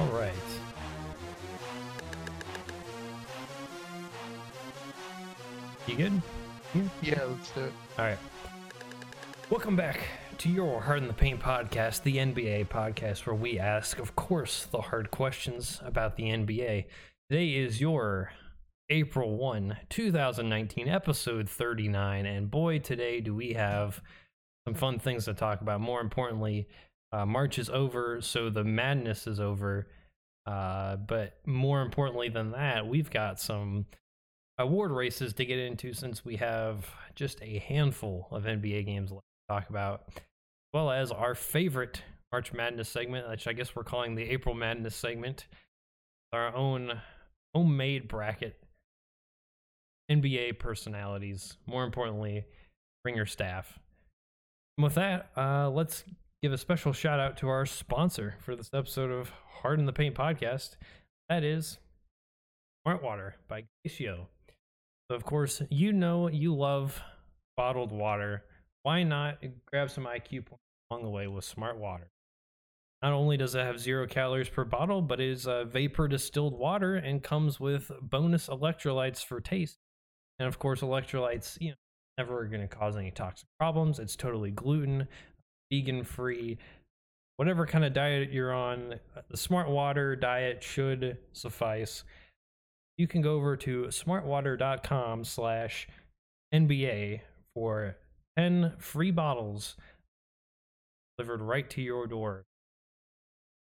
All right. You good? Yeah, let's do it. All right. Welcome back to your Hard in the Paint podcast, the NBA podcast, where we ask, of course, the hard questions about the NBA. Today is your April 1, 2019, episode 39. And boy, today do we have some fun things to talk about. More importantly, uh, March is over, so the madness is over. Uh, but more importantly than that, we've got some award races to get into since we have just a handful of NBA games left to talk about, as well as our favorite March Madness segment, which I guess we're calling the April Madness segment, our own homemade bracket, NBA personalities, more importantly, ringer staff. And with that, uh, let's give a special shout out to our sponsor for this episode of Hard in the Paint podcast. That is Smart Water by Glacéau. So, of course, you know you love bottled water. Why not grab some IQ points along the way with Smart Water? Not only does it have zero calories per bottle, but it is uh, vapor distilled water and comes with bonus electrolytes for taste. And of course, electrolytes, you know, never going to cause any toxic problems. It's totally gluten, vegan free. Whatever kind of diet you're on, uh, the Smart Water diet should suffice you can go over to smartwater.com slash NBA for 10 free bottles delivered right to your door.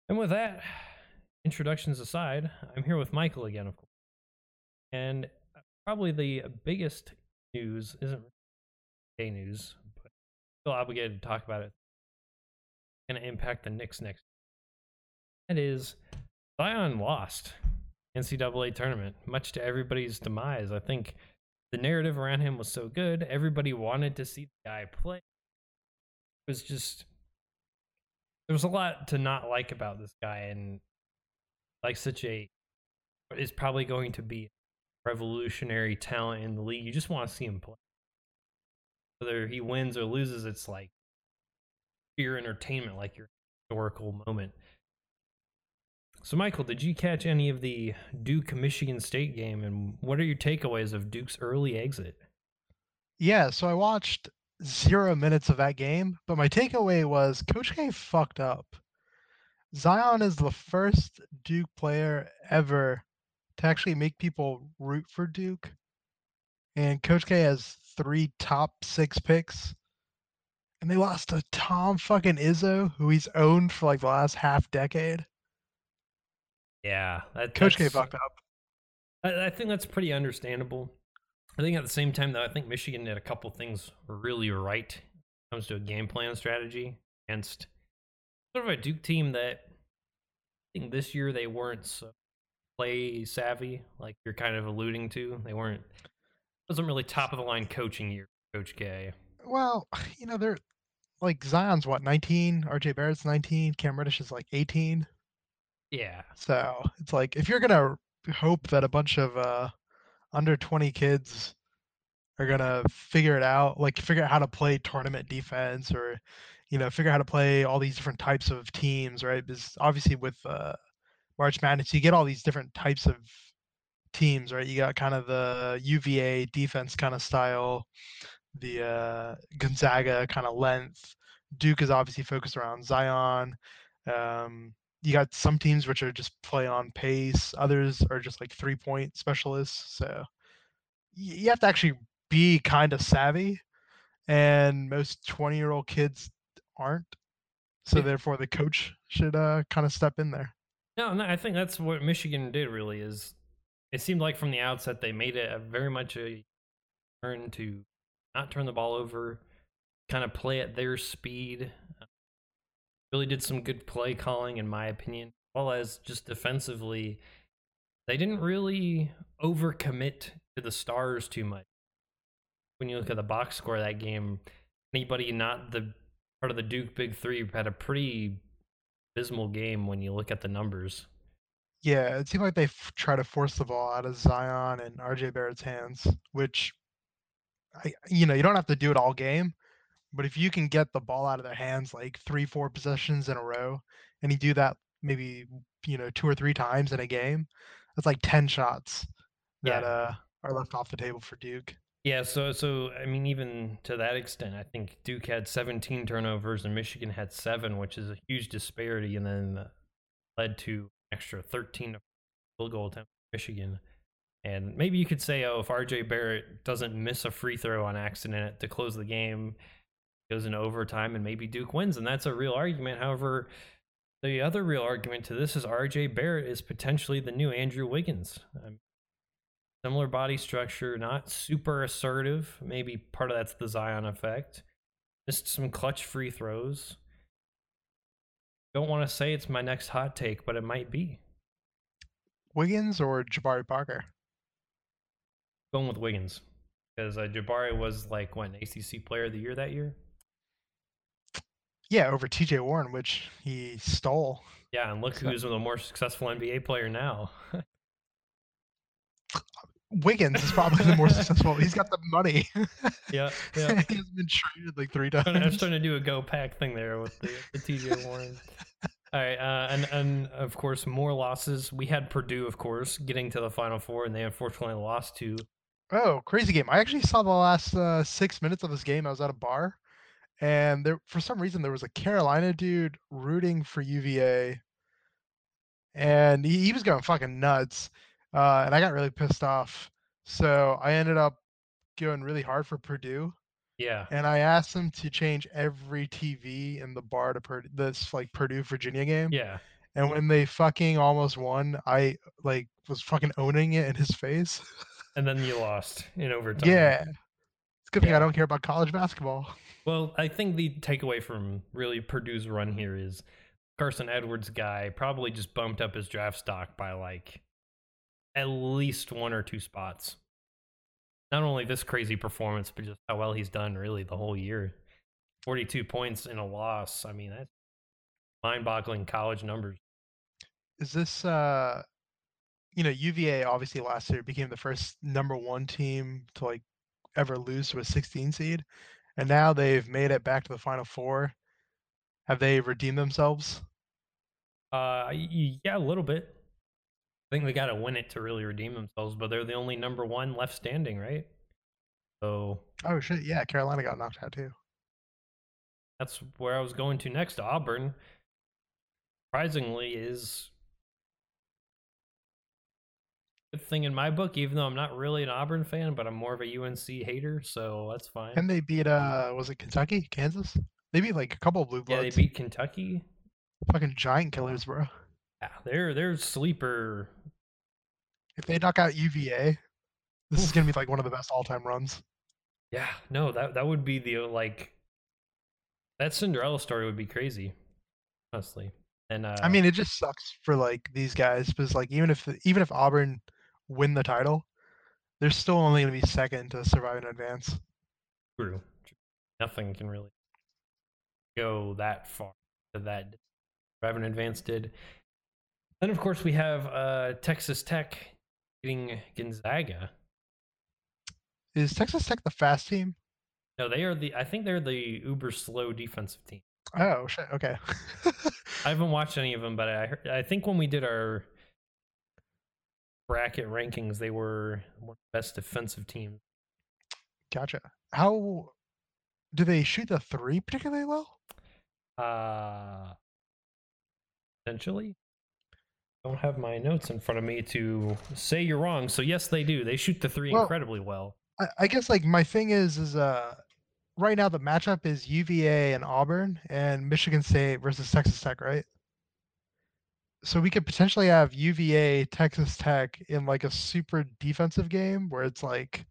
And with that, introductions aside, I'm here with Michael again, of course. And uh, probably the biggest news isn't day news, but still obligated to talk about it. Going to impact the Knicks next. That is Zion lost NCAA tournament, much to everybody's demise. I think the narrative around him was so good. Everybody wanted to see the guy play. It was just there was a lot to not like about this guy, and like such a is probably going to be revolutionary talent in the league. You just want to see him play. Whether he wins or loses, it's like pure entertainment, like your historical moment. So, Michael, did you catch any of the Duke Michigan State game, and what are your takeaways of Duke's early exit? Yeah, so I watched zero minutes of that game, but my takeaway was Coach K fucked up. Zion is the first Duke player ever to actually make people root for Duke. And Coach K has three top six picks. And they lost to Tom fucking Izzo, who he's owned for like the last half decade. Yeah, that, Coach K fucked up. I, I think that's pretty understandable. I think at the same time, though, I think Michigan did a couple things really right when it comes to a game plan strategy against sort of a Duke team that I think this year they weren't so play savvy, like you're kind of alluding to. They weren't It wasn't really top of the line coaching year, Coach K. Well, you know, they're like Zion's what, 19? RJ Barrett's 19. Cam Reddish is like 18. Yeah. So it's like if you're gonna hope that a bunch of uh, under 20 kids are gonna figure it out, like figure out how to play tournament defense or you know figure out how to play all these different types of teams, right? Because obviously with uh, March Madness, you get all these different types of teams, right? You got kind of the UVA defense kind of style, the uh, Gonzaga kind of length. Duke is obviously focused around Zion. Um, you got some teams which are just play on pace others are just like three point specialists so you have to actually be kind of savvy and most 20 year old kids aren't so yeah. therefore the coach should uh kind of step in there no, no i think that's what michigan did really is it seemed like from the outset they made it a very much a turn to not turn the ball over kind of play at their speed really did some good play calling, in my opinion, as well as just defensively. They didn't really overcommit to the stars too much. When you look at the box score of that game, anybody not the part of the Duke Big Three had a pretty abysmal game when you look at the numbers. Yeah, it seemed like they f- try to force the ball out of Zion and RJ Barrett's hands, which, I, you know, you don't have to do it all game, but if you can get the ball out of their hands like three, four possessions in a row, and you do that maybe you know, two or three times in a game, that's like 10 shots that Yeah. uh are left off the table for Duke. Yeah, so so I mean, even to that extent, I think Duke had 17 turnovers and Michigan had seven, which is a huge disparity, and then uh, led to extra 13 field goal attempts for Michigan. And maybe you could say, oh, if RJ Barrett doesn't miss a free throw on accident to close the game, goes into overtime, and maybe Duke wins, and that's a real argument. However, the other real argument to this is RJ Barrett is potentially the new Andrew Wiggins. Um, similar body structure, not super assertive. Maybe part of that's the Zion effect. Just some clutch free throws. Don't want to say it's my next hot take, but it might be. Wiggins or Jabari Parker? Going with Wiggins. Because uh, Jabari was like, what, an ACC player of the year that year? Yeah, over TJ Warren, which he stole. Yeah, and look So- who's the more successful NBA player now. Wiggins is probably the more successful. He's got the money. yeah, yeah. He's been traded like three I'm I'm times. trying to do a go pack thing there with the, the TJ Warren. All right, uh, and and of course more losses. We had Purdue, of course, getting to the Final Four, and they unfortunately lost to. Oh, crazy game! I actually saw the last uh, six minutes of this game. I was at a bar, and there for some reason there was a Carolina dude rooting for UVA, and he, he was going fucking nuts, uh, and I got really pissed off. So I ended up going really hard for Purdue, Yeah, and I asked them to change every TV in the bar to Purdue, this like Purdue Virginia game. yeah. And when they fucking almost won, I like was fucking owning it in his face. And then you lost in overtime. yeah. It's a good thing Yeah. I don't care about college basketball. Well, I think the takeaway from really Purdue's run here is Carson Edwards guy probably just bumped up his draft stock by like at least one or two spots. Not only this crazy performance, but just how well he's done really the whole year. 42 points in a loss. I mean, that's mind-boggling college numbers. Is this uh you know, UVA obviously last year became the first number one team to like ever lose to a 16 seed. And now they've made it back to the final four. Have they redeemed themselves? Uh, yeah, a little bit. I think they got to win it to really redeem themselves, but they're the only number one left standing, right? So Oh shit, yeah, Carolina got knocked out too. that's where I was going to next. Auburn, surprisingly, is a good thing in my book, even though I'm not really an Auburn fan, but I'm more of a UNC hater, so that's fine. And they beat uh was it Kentucky? Kansas? They beat like a couple of blue yeah, bloods. they beat Kentucky. fucking giant killers, bro. Yeah, they're they're sleeper. If they knock out UVA, this is gonna be like one of the best all time runs. Yeah, no, that that would be the like that Cinderella story would be crazy, honestly. And uh, I mean, it just sucks for like these guys because like even if even if Auburn win the title, they're still only gonna be second to Survive and Advance. True. Nothing can really go that far to that Revan Advance did. Then of course we have uh Texas Tech getting Gonzaga. Is Texas Tech the fast team? No, they are the I think they're the uber slow defensive team. Oh shit. Okay. I haven't watched any of them, but I heard, I think when we did our bracket rankings, they were one of the best defensive teams. gotcha. How do they shoot the three particularly well? Uh potentially. Don't have my notes in front of me to say you're wrong. So yes, they do. They shoot the three Well- incredibly well. I, I guess like my thing is is uh right now the matchup is UVA and Auburn and Michigan State versus Texas Tech, right? So we could potentially have UVA Texas Tech in like a super defensive game where it's like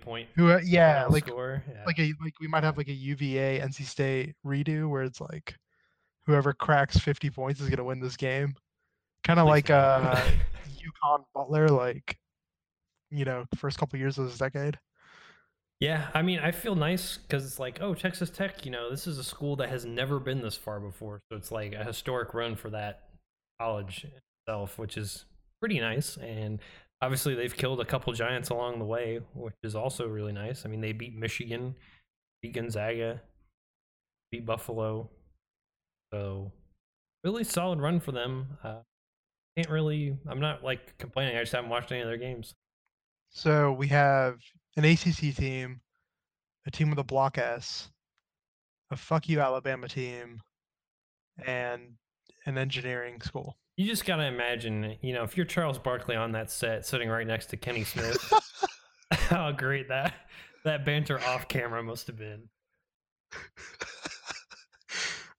point who uh, yeah like score. Yeah. like a like we might have like a UVA NC State redo where it's like whoever cracks 50 points is gonna win this game. Kind of like uh UConn Butler like you know first couple years of this decade. Yeah, I mean, I feel nice because it's like, oh, Texas Tech, you know, this is a school that has never been this far before. So it's like a historic run for that college itself, which is pretty nice. And obviously, they've killed a couple giants along the way, which is also really nice. I mean, they beat Michigan, beat Gonzaga, beat Buffalo. So really solid run for them. Uh, can't really. I'm not like complaining. I just haven't watched any of their games. So we have an ACC team, a team with a block S, a fuck you Alabama team, and an engineering school. You just gotta imagine, you know, if you're Charles Barkley on that set, sitting right next to Kenny Smith, how great that that banter off camera must have been.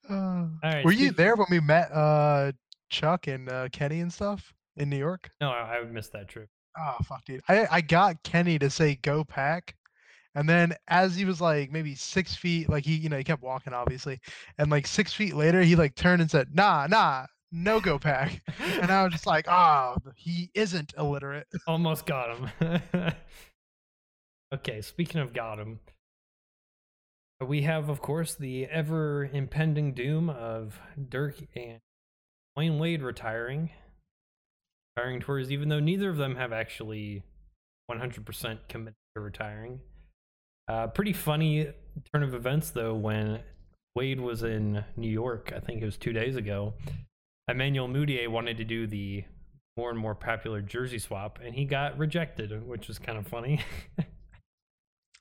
Uh, All right, were you there when we met uh, Chuck and uh, Kenny and stuff in New York? No, I, I missed that trip. Oh fuck, dude! I I got Kenny to say "Go Pack," and then as he was like maybe six feet, like he you know he kept walking obviously, and like six feet later he like turned and said, "Nah, nah, no Go Pack," and I was just like, "Oh, he isn't illiterate." Almost got him. okay, speaking of got him, uh, we have, of course, the ever impending doom of Dirk and Wayne Wade retiring. Retiring tours, even though neither of them have actually 100% committed to retiring. Uh, pretty funny turn of events, though, when Wade was in New York, I think it was two days ago. Emmanuel Mudiay wanted to do the more and more popular jersey swap, and he got rejected, which was kind of funny.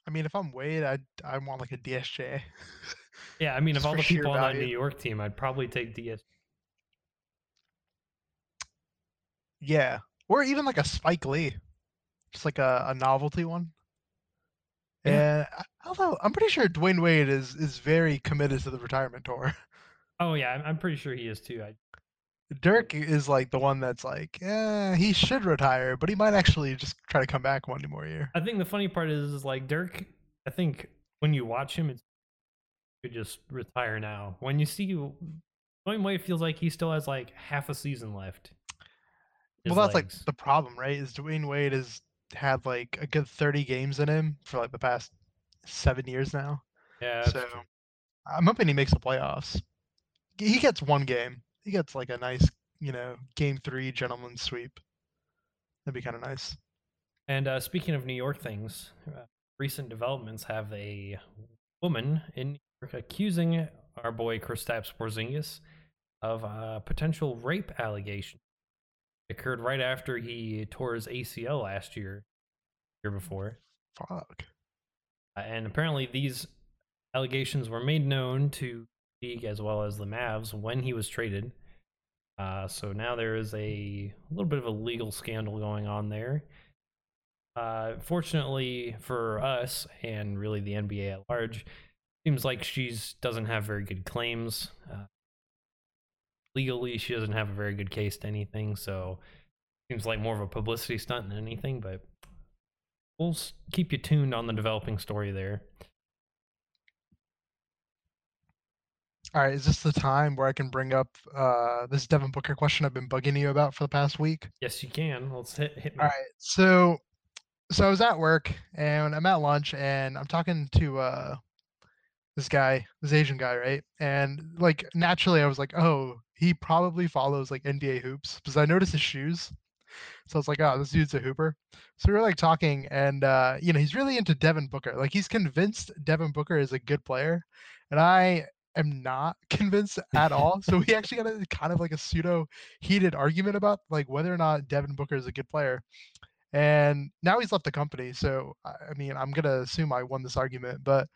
I mean, if I'm Wade, I I want like a DSJ. yeah, I mean, Just of all the people on that. New York team, I'd probably take DS. Yeah, or even like a Spike Lee, just like a, a novelty one. Yeah. And although I'm pretty sure Dwyane Wade is is very committed to the retirement tour. Oh yeah, I'm, I'm pretty sure he is too. I, Dirk is like the one that's like, yeah, he should retire, but he might actually just try to come back one more year. I think the funny part is, is like Dirk. I think when you watch him, it's you could just retire now. When you see Dwyane Wade, feels like he still has like half a season left. Well, that's legs. like the problem, right? Is Dwyane Wade has had like a good 30 games in him for like the past seven years now. yeah. so true. I'm hoping he makes the playoffs. He gets one game. He gets like a nice, you know, game three gentleman sweep. That'd be kind of nice. And uh, speaking of New York things, uh, recent developments have a woman in New York accusing our boy Kristaps Porzingis of a potential rape allegation. Occurred right after he tore his ACL last year, year before, Fuck. Uh, and apparently these allegations were made known to league as well as the Mavs when he was traded. Uh, so now there is a little bit of a legal scandal going on there. Uh, fortunately for us and really the NBA at large, seems like she's doesn't have very good claims. Uh, legally, she doesn't have a very good case to anything. So seems like more of a publicity stunt than anything. But we'll keep you tuned on the developing story there. All right, is this the time where I can bring up uh, this Devin Booker question I've been bugging you about for the past week? Yes, you can. Let's hit hit me. All right, so so I was at work and I'm at lunch and I'm talking to uh, this guy, this Asian guy, right? And like naturally, I was like, oh, he probably follows like NBA hoops because I noticed his shoes. So I was like, oh, this dude's a hooper. So we were like talking, and uh, you know, he's really into Devin Booker. Like he's convinced Devin Booker is a good player, and I am not convinced at all. so we actually got a kind of like a pseudo heated argument about like whether or not Devin Booker is a good player. And now he's left the company, so I I mean, I'm gonna assume I won this argument, but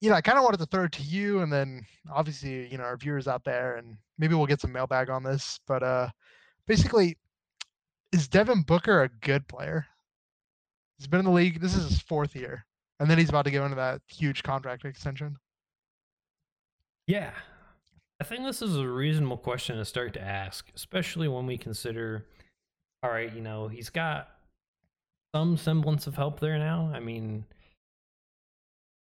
you know, I kind of wanted to throw it to you, and then obviously, you know, our viewers out there, and maybe we'll get some mailbag on this. But uh, basically, is Devin Booker a good player? He's been in the league. This is his fourth year, and then he's about to go into that huge contract extension. Yeah. I think this is a reasonable question to start to ask, especially when we consider all right, you know, he's got some semblance of help there now. I mean,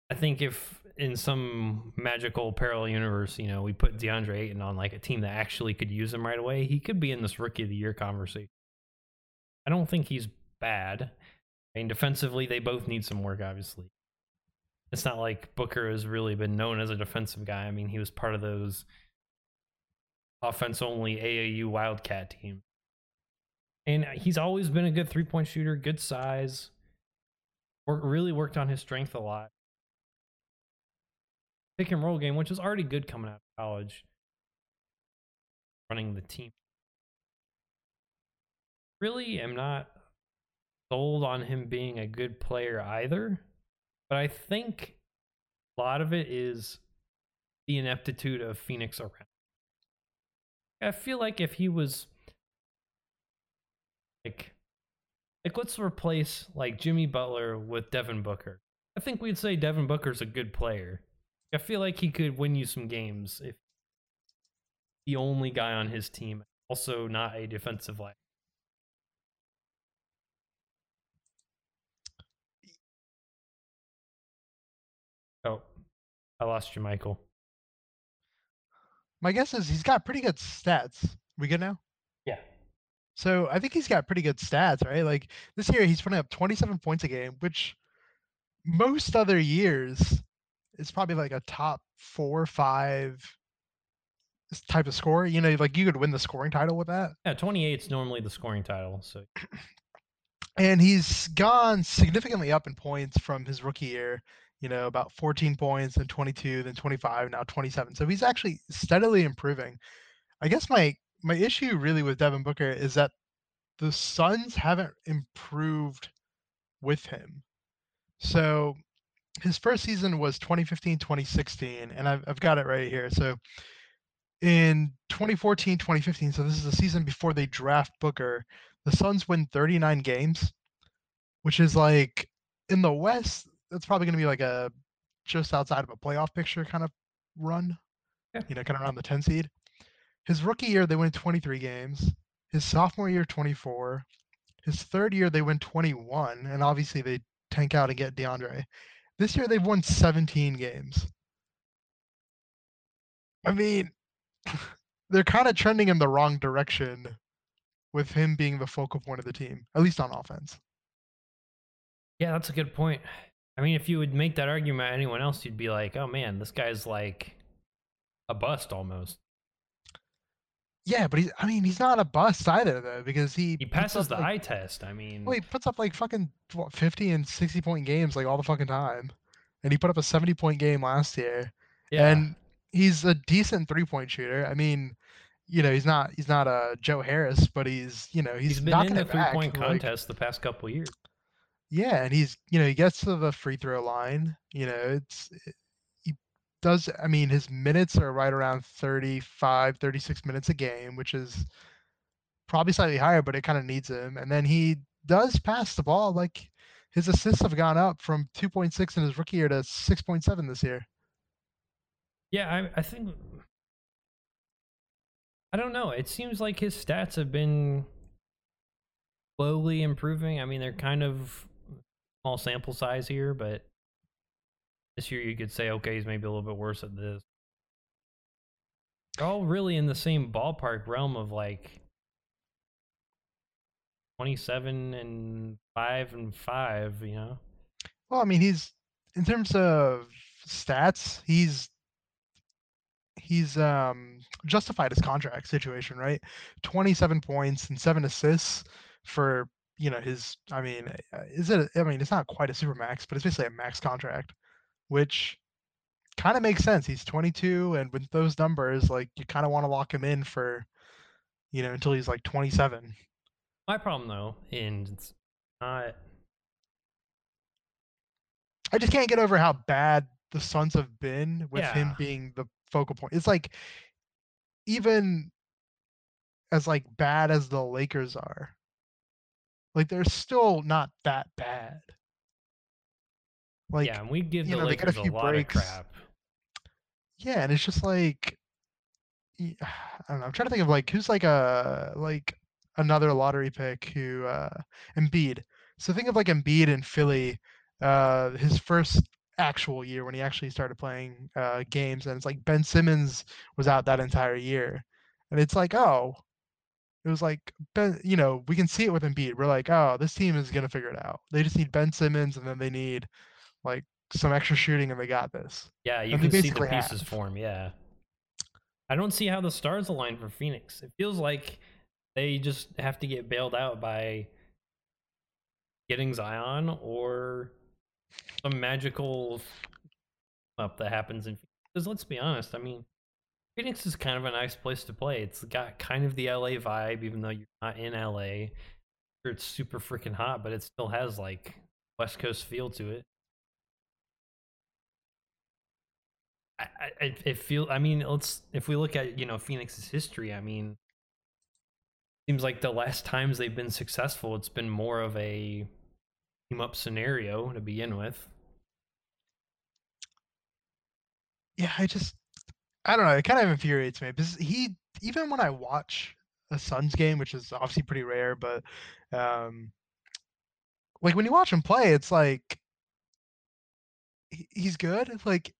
I think if in some magical parallel universe, you know, we put DeAndre Ayton on like a team that actually could use him right away, he could be in this rookie of the year conversation. I don't think he's bad. I mean, defensively, they both need some work, obviously. It's not like Booker has really been known as a defensive guy. I mean, he was part of those offense only AAU Wildcat team. And he's always been a good three point shooter, good size. Work, really worked on his strength a lot. Pick and roll game, which is already good coming out of college. Running the team. really am not sold on him being a good player either. But I think a lot of it is the ineptitude of Phoenix around. I feel like if he was like like let's replace like Jimmy Butler with Devin Booker. I think we'd say Devin Booker's a good player. I feel like he could win you some games if the only guy on his team, also not a defensive line. Oh, I lost you, Michael. My guess is he's got pretty good stats. We good now? Yeah. So I think he's got pretty good stats, right? Like this year, he's putting up 27 points a game, which most other years is probably like a top four, or five type of score. You know, like you could win the scoring title with that. Yeah, 28 is normally the scoring title. So, and he's gone significantly up in points from his rookie year. You know, about 14 points, then 22, then 25, now 27. So he's actually steadily improving. I guess my my issue really with Devin Booker is that the Suns haven't improved with him. So his first season was 2015 2016 and I've, I've got it right here. So in 2014 2015 so this is the season before they draft booker the suns win 39 games which is like in the west that's probably going to be like a just outside of a playoff picture kind of run yeah. you know kind of around the 10 seed. His rookie year they win 23 games. His sophomore year 24 his third year they win 21 and obviously they tank out and get deandre this year they've won 17 games. I mean, they're kind of trending in the wrong direction with him being the focal point of the team, at least on offense. Yeah, that's a good point. I mean, if you would make that argument anyone else, you'd be like, oh man, this guy's like a bust almost. Yeah, but he's I mean, he's not a bust either though, because he He passes the like, eye test. I mean Well, he puts up like fucking what, 50 and 60 point games like all the fucking time. And he put up a 70 point game last year. Yeah. And he's a decent three point shooter. I mean, you know, he's not he's not a Joe Harris, but he's you know he's, he's been in the three point contest like, the past couple years. Yeah, and he's you know he gets to the free throw line. You know, it's does I mean his minutes are right around 35, 36 minutes a game, which is probably slightly higher, but it kind of needs him. And then he does pass the ball. Like his assists have gone up from 2.6 in his rookie year to 6.7 this year. Yeah, I, I think I don't know. It seems like his stats have been slowly improving. I mean, they're kind of small sample size here, but this year you could say, okay, he's maybe a little bit worse at this. All really in the same ballpark realm of like 27 and 5 and 5, you know? Well, I mean, he's in terms of stats, he's he's um justified his contract situation, right? 27 points and 7 assists for, you know, his I mean, uh, is it I mean, it's not quite a super max, but it's basically a max contract which kind of makes sense. He's 22, and with those numbers, like you kind of want to lock him in for, you know, until he's like 27. My problem though, and it's not. I just can't get over how bad the Suns have been with yeah. him being the focal point. It's like even as like bad as the Lakers are, like they're still not that bad. Like, yeah, and we give the know, Lakers a, a, lot breaks. of crap. Yeah, and it's just like I don't know. I'm trying to think of like who's like a like another lottery pick who uh Embiid. So think of like Embiid in Philly, uh his first actual year when he actually started playing uh games and it's like Ben Simmons was out that entire year. And it's like, oh, it was like Ben, you know, we can see it with Embiid. We're like, oh, this team is gonna figure it out. They just need Ben Simmons and then they need like some extra shooting and they got this. Yeah, you and can see the pieces have. form. Yeah. I don't see how the stars align for Phoenix. It feels like they just have to get bailed out by getting Zion or some magical up that happens in because let's be honest, I mean Phoenix is kind of a nice place to play. It's got kind of the LA vibe, even though you're not in LA. it's super freaking hot, but it still has like West Coast feel to it. I, I feel. I mean, let's if we look at you know Phoenix's history. I mean, seems like the last times they've been successful, it's been more of a team up scenario to begin with. Yeah, I just I don't know. It kind of infuriates me because he even when I watch a Suns game, which is obviously pretty rare, but um, like when you watch him play, it's like he's good. Like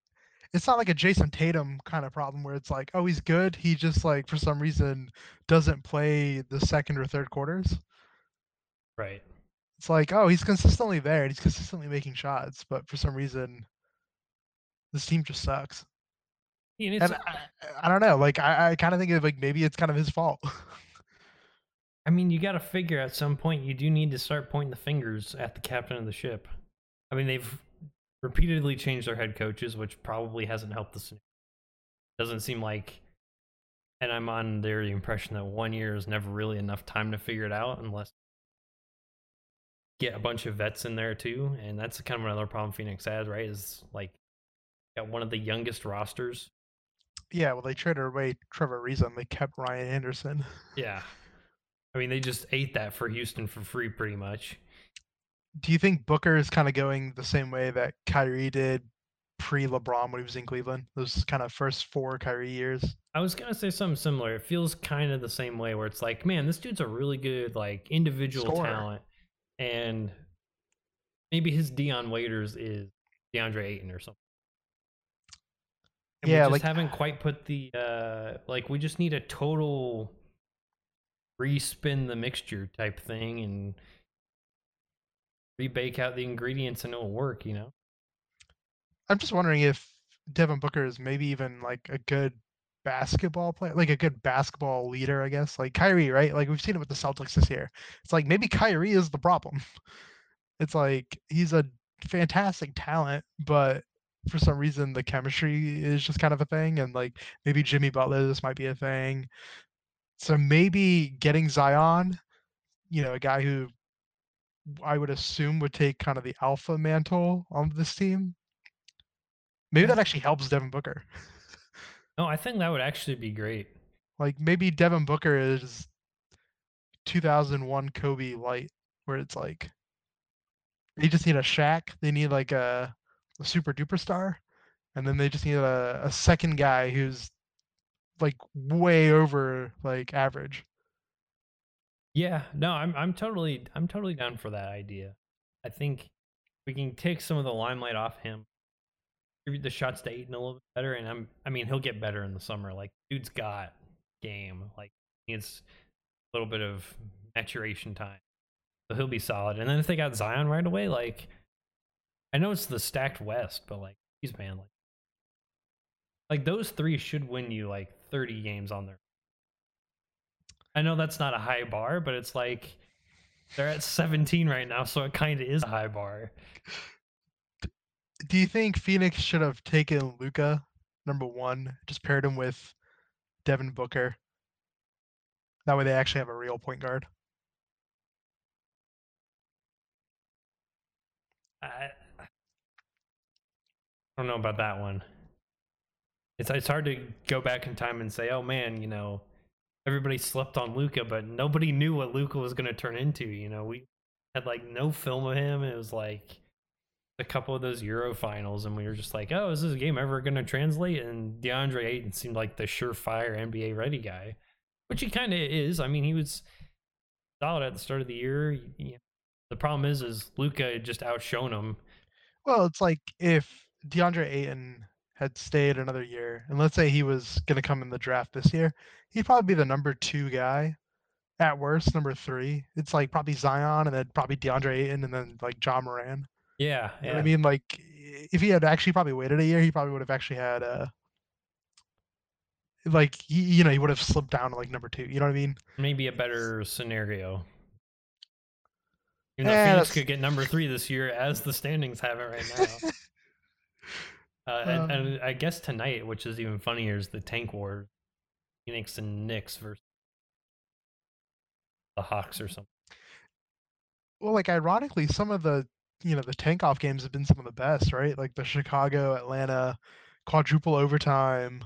it's not like a Jayson Tatum kind of problem where it's like, oh, he's good. He just like for some reason doesn't play the second or third quarters. Right. It's like, oh, he's consistently there and he's consistently making shots, but for some reason, this team just sucks. And it's, And I, I don't know. Like I, I kind of think of like maybe it's kind of his fault. I mean, you got to figure at some point you do need to start pointing the fingers at the captain of the ship. I mean, they've repeatedly changed their head coaches, which probably hasn't helped the scenario. Doesn't seem like, and I'm under the impression that one year is never really enough time to figure it out unless get a bunch of vets in there too. And that's kind of another problem Phoenix has, right? Is like got one of the youngest rosters. yeah, well, they traded away Trevor Ariza. They kept Ryan Anderson. Yeah. I mean, they just ate that for Houston for free, pretty much. Do you think Booker is kind of going the same way that Kyrie did pre LeBron when he was in Cleveland? Those kind of first four Kyrie years. I was gonna say something similar. It feels kind of the same way, where it's like, man, this dude's a really good like individual Scorer. talent, and maybe his Dion Waiters is DeAndre Ayton or something. And Yeah, we just like- haven't quite put the uh like we just need a total respin the mixture type thing and rebake out the ingredients and it'll work, you know. I'm just wondering if Devin Booker is maybe even like a good basketball player, like a good basketball leader, I guess. Like Kyrie, right? Like we've seen it with the Celtics this year. It's like maybe Kyrie is the problem. It's like he's a fantastic talent, but for some reason the chemistry is just kind of a thing. And like maybe Jimmy Butler, this might be a thing. So maybe getting Zion, you know, a guy who I would assume would take kind of the alpha mantle on this team. Maybe that actually helps Devin Booker. No, I think that would actually be great. Like maybe Devin Booker is 2001 Kobe light, where it's like they just need a Shaq, they need like a, a super duper star, and then they just need a, a second guy who's like way over like average. Yeah, no, I'm I'm totally I'm totally down for that idea. I think we can take some of the limelight off him. Give the shots to Ayton a little bit better, and I'm I mean he'll get better in the summer. Like dude's got game. Like it's a little bit of maturation time. So he'll be solid. And then if they got Zion right away, like I know it's the stacked West, but like he's man, like like those three should win you like 30 games on their I know that's not a high bar, but it's like they're at 17 right now, so it kind of is a high bar. Do you think Phoenix should have taken Luka number one, just paired him with Devin Booker? That way they actually have a real point guard. I, I don't know about that one. It's it's hard to go back in time and say, oh man, you know, everybody slept on Luka, but nobody knew what Luka was going to turn into. You know, we had like no film of him. It was like a couple of those Euro finals, and we were just like, oh, is this game ever going to translate? And DeAndre Ayton seemed like the surefire NBA ready guy, which he kind of is. I mean, he was solid at the start of the year. The problem is, is Luka just outshone him. Well, it's like if DeAndre Ayton had stayed another year, and let's say he was going to come in the draft this year, he'd probably be the number two guy. At worst, number three. It's like probably Zion, and then probably DeAndre Ayton, and then like Ja Morant. Yeah, yeah. I mean? Like, if he had actually probably waited a year, he probably would have actually had a. Like he, you know, he would have slipped down to like number two. You know what I mean? maybe a better scenario. Even though Yeah, Phoenix that's- could get number three this year, as the standings have it right now. Uh, and, Um, and I guess tonight, which is even funnier, is the tank war. Phoenix and Knicks versus the Hawks or something. well, like ironically, some of the you know the tank off games have been some of the best, right? Like the Chicago Atlanta quadruple overtime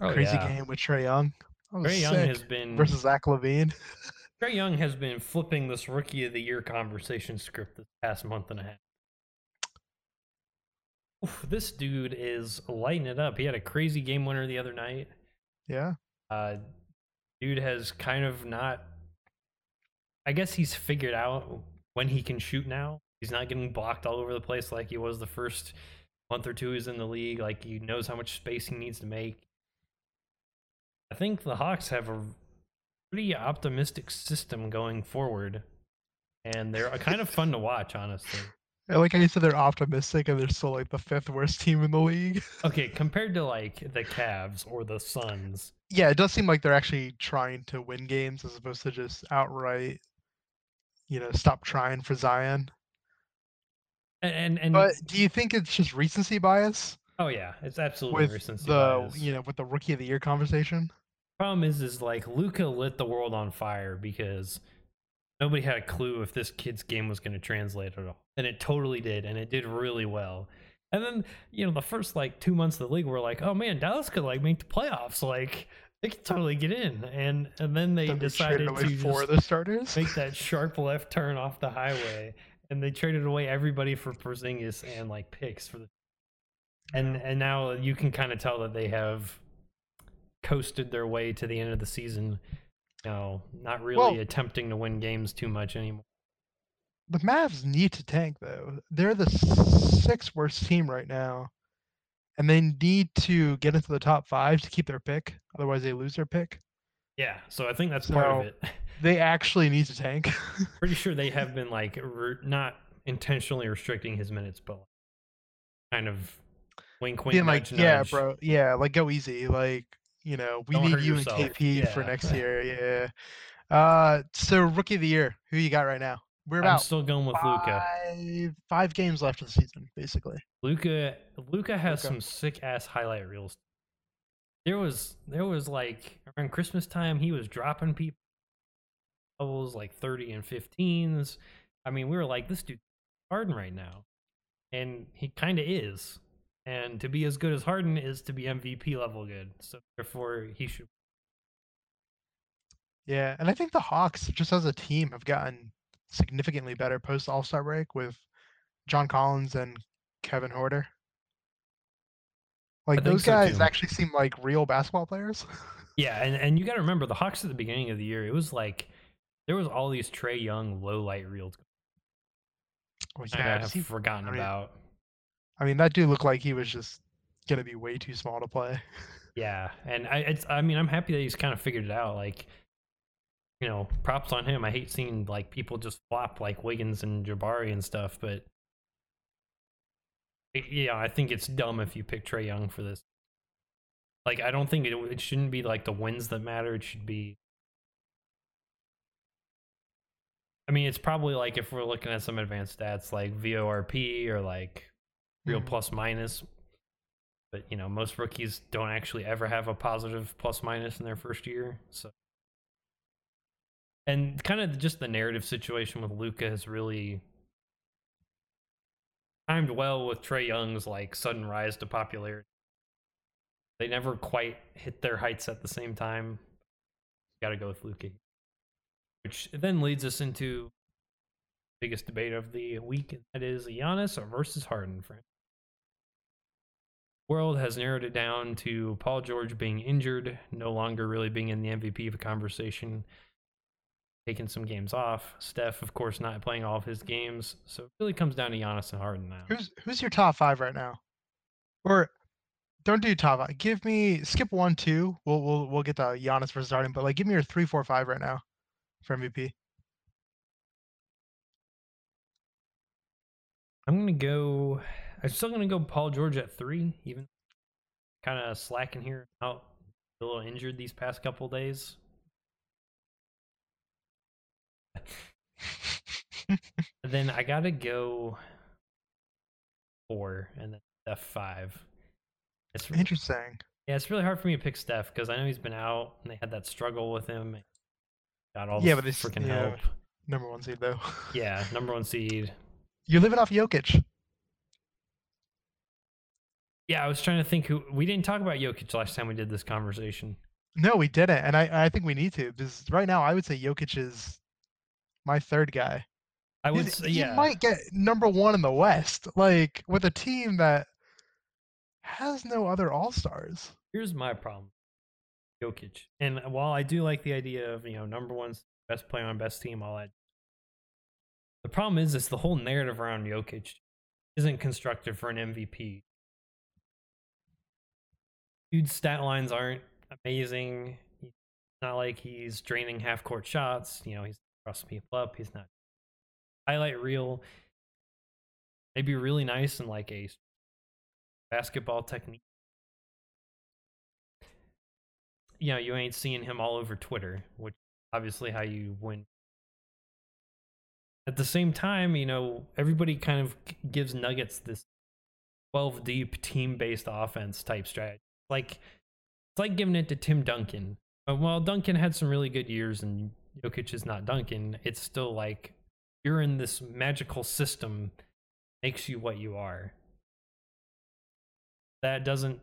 Oh crazy yeah, game with Trae Young. Trae Young has been versus Zach LaVine. Trae Young has been flipping this rookie of the year conversation script this past month and a half. Oof, this dude is lighting it up. He had a crazy game winner the other night. Yeah. Uh, dude has kind of not. I guess he's figured out when he can shoot now. He's not getting blocked all over the place like he was the first month or two he's in the league. Like he knows how much space he needs to make. I think the Hawks have a pretty optimistic system going forward, and they're kind of fun to watch, honestly. I like how you said they're optimistic and they're still like the fifth worst team in the league. Okay, compared to like the Cavs or the Suns, yeah, it does seem like they're actually trying to win games as opposed to just outright, you know, stop trying for Zion. and and, and But do you think it's just recency bias oh yeah, it's absolutely with recency the bias. you know with the rookie of the year conversation? problem is is like Luka lit the world on fire because nobody had a clue if this kid's game was going to translate at all and it totally did and it did really well and then you know the first like two months of the league were like oh man dallas could like make the playoffs like they could totally get in and and then they Then decided away to just the starters. make that sharp left turn off the highway and they traded away everybody for Porzingis and like picks for the and and now you can kind of tell that they have coasted their way to the end of the season. Know, not really Well- attempting to win games too much anymore. The Mavs need to tank though. They're the sixth worst team right now, and they need to get into the top five to keep their pick. Otherwise, they lose their pick. Yeah, so I think that's part of it. They actually need to tank. Pretty sure they have been like re- not intentionally restricting his minutes, but kind of wink, wink, Being like, nudge, yeah, bro, yeah, like go easy. Like, you know, we Don't need you yourself. and KP for next year. Yeah. Uh, so rookie of the year, who you got right now? We're I'm about still going with Luka. five, five games left of the season, basically. Luka Luka has Luka. some sick ass highlight reels. There was there was like around Christmas time he was dropping people levels like 30 and 15s. I mean, we were like this dude Harden right now. And he kind of is. And to be as good as Harden is to be MVP level good. So therefore he should Yeah, and I think the Hawks, just as a team, have gotten significantly better post All Star break with John Collins and Kevin Huerter. Like those so, guys too. actually seem like real basketball players. Yeah, and, and you got to remember the Hawks at the beginning of the year. It was like there was all these Trae Young low light reels. Well, I've forgotten about. I mean, that dude looked like he was just gonna be way too small to play. Yeah, and I I mean I'm happy that he's kind of figured it out. Like, you know, props on him. I hate seeing like people just flop like Wiggins and Jabari and stuff, but it- yeah, I think it's dumb if you pick Trae Young for this. Like, I don't think it, it shouldn't be like the wins that matter. It should be. I mean, it's probably like if we're looking at some advanced stats like VORP or like real Mhm. plus minus. But you know, most rookies don't actually ever have a positive plus minus in their first year. So and kind of just the narrative situation with Luka has really timed well with Trae Young's like sudden rise to popularity. They never quite hit their heights at the same time. Got to go with Luka, which then leads us into biggest debate of the week. and That is Giannis versus Harden. Friend. World has narrowed it down to Paul George being injured, no longer really being in the MVP of a conversation, taking some games off. Steph, of course, not playing all of his games. So it really comes down to Giannis and Harden now. Who's who's your top five right now? Or don't do top five. Give me skip one, two. We'll we'll we'll get to Giannis versus Harden, but like give me your three, four, five right now for MVP. I'm gonna go. I'm still gonna go Paul George at three, even kind of slacking here out, a little injured these past couple days. Then I gotta go four, and then Steph five. It's Interesting. yeah, it's really hard for me to pick Steph because I know he's been out, and they had that struggle with him. Got all Yeah, but this- freaking yeah. help. number one seed though. Yeah, number one seed. You're living off Jokic. Yeah, I was trying to think who we didn't talk about Jokic last time we did this conversation. No, we didn't, and I I think we need to because right now I would say Jokic is my third guy. I would say, he might get number one in the West, like with a team that has no other All Stars. Here's my problem. Jokic. And while I do like the idea of, you know, number one best player on best team, all that. The problem is is the whole narrative around Jokic isn't constructive for an MVP. Dude's stat lines aren't amazing. It's not like he's draining half court shots. You know, he's crossing people up. He's not highlight reel. They'd be really nice in like a basketball technique. You know, you ain't seeing him all over Twitter, which obviously how you win. At the same time, you know, everybody kind of gives Nuggets this 12 deep team based offense type strategy. Like it's like giving it to Tim Duncan. But while Duncan had some really good years and Jokic is not Duncan, it's still like you're in this magical system makes you what you are. That doesn't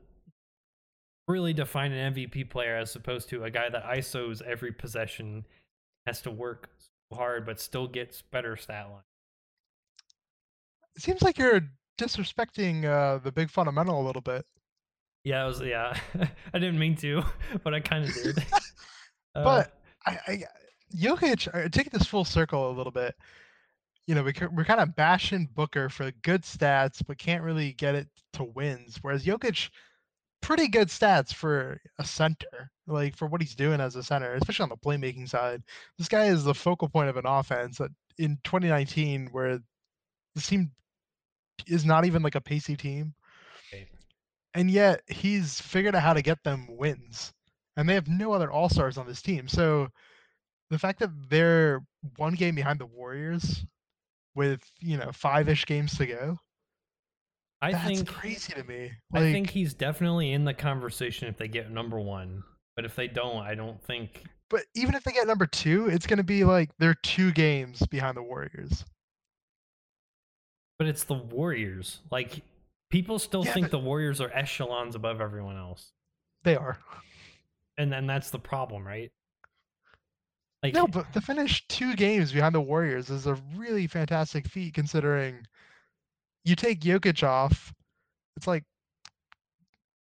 really define an MVP player as opposed to a guy that ISOs every possession, has to work hard but still gets better stat line. It seems like you're disrespecting uh, the big fundamental a little bit. Yeah, I was yeah. I didn't mean to, but I kind of did. Uh, But I, I Jokic, uh, take this full circle a little bit. You know, we, we're kind of bashing Booker for good stats, but can't really get it to wins. Whereas Jokic, pretty good stats for a center, like for what he's doing as a center, especially on the playmaking side. This guy is the focal point of an offense that in 2019, where the team is not even like a pacey team. And yet he's figured out how to get them wins. And they have no other all stars on this team. So the fact that they're one game behind the Warriors with, you know, five ish games to go, I that's think crazy to me. I think he's definitely in the conversation if they get number one. But if they don't, I don't think but even if they get number two, it's going to be like they're two games behind the Warriors. But it's the Warriors. Like people still Yeah, think but- the Warriors are echelons above everyone else. They are. And then that's the problem, right? Like No, but to finish two games behind the Warriors is a really fantastic feat considering you take Jokic off. It's like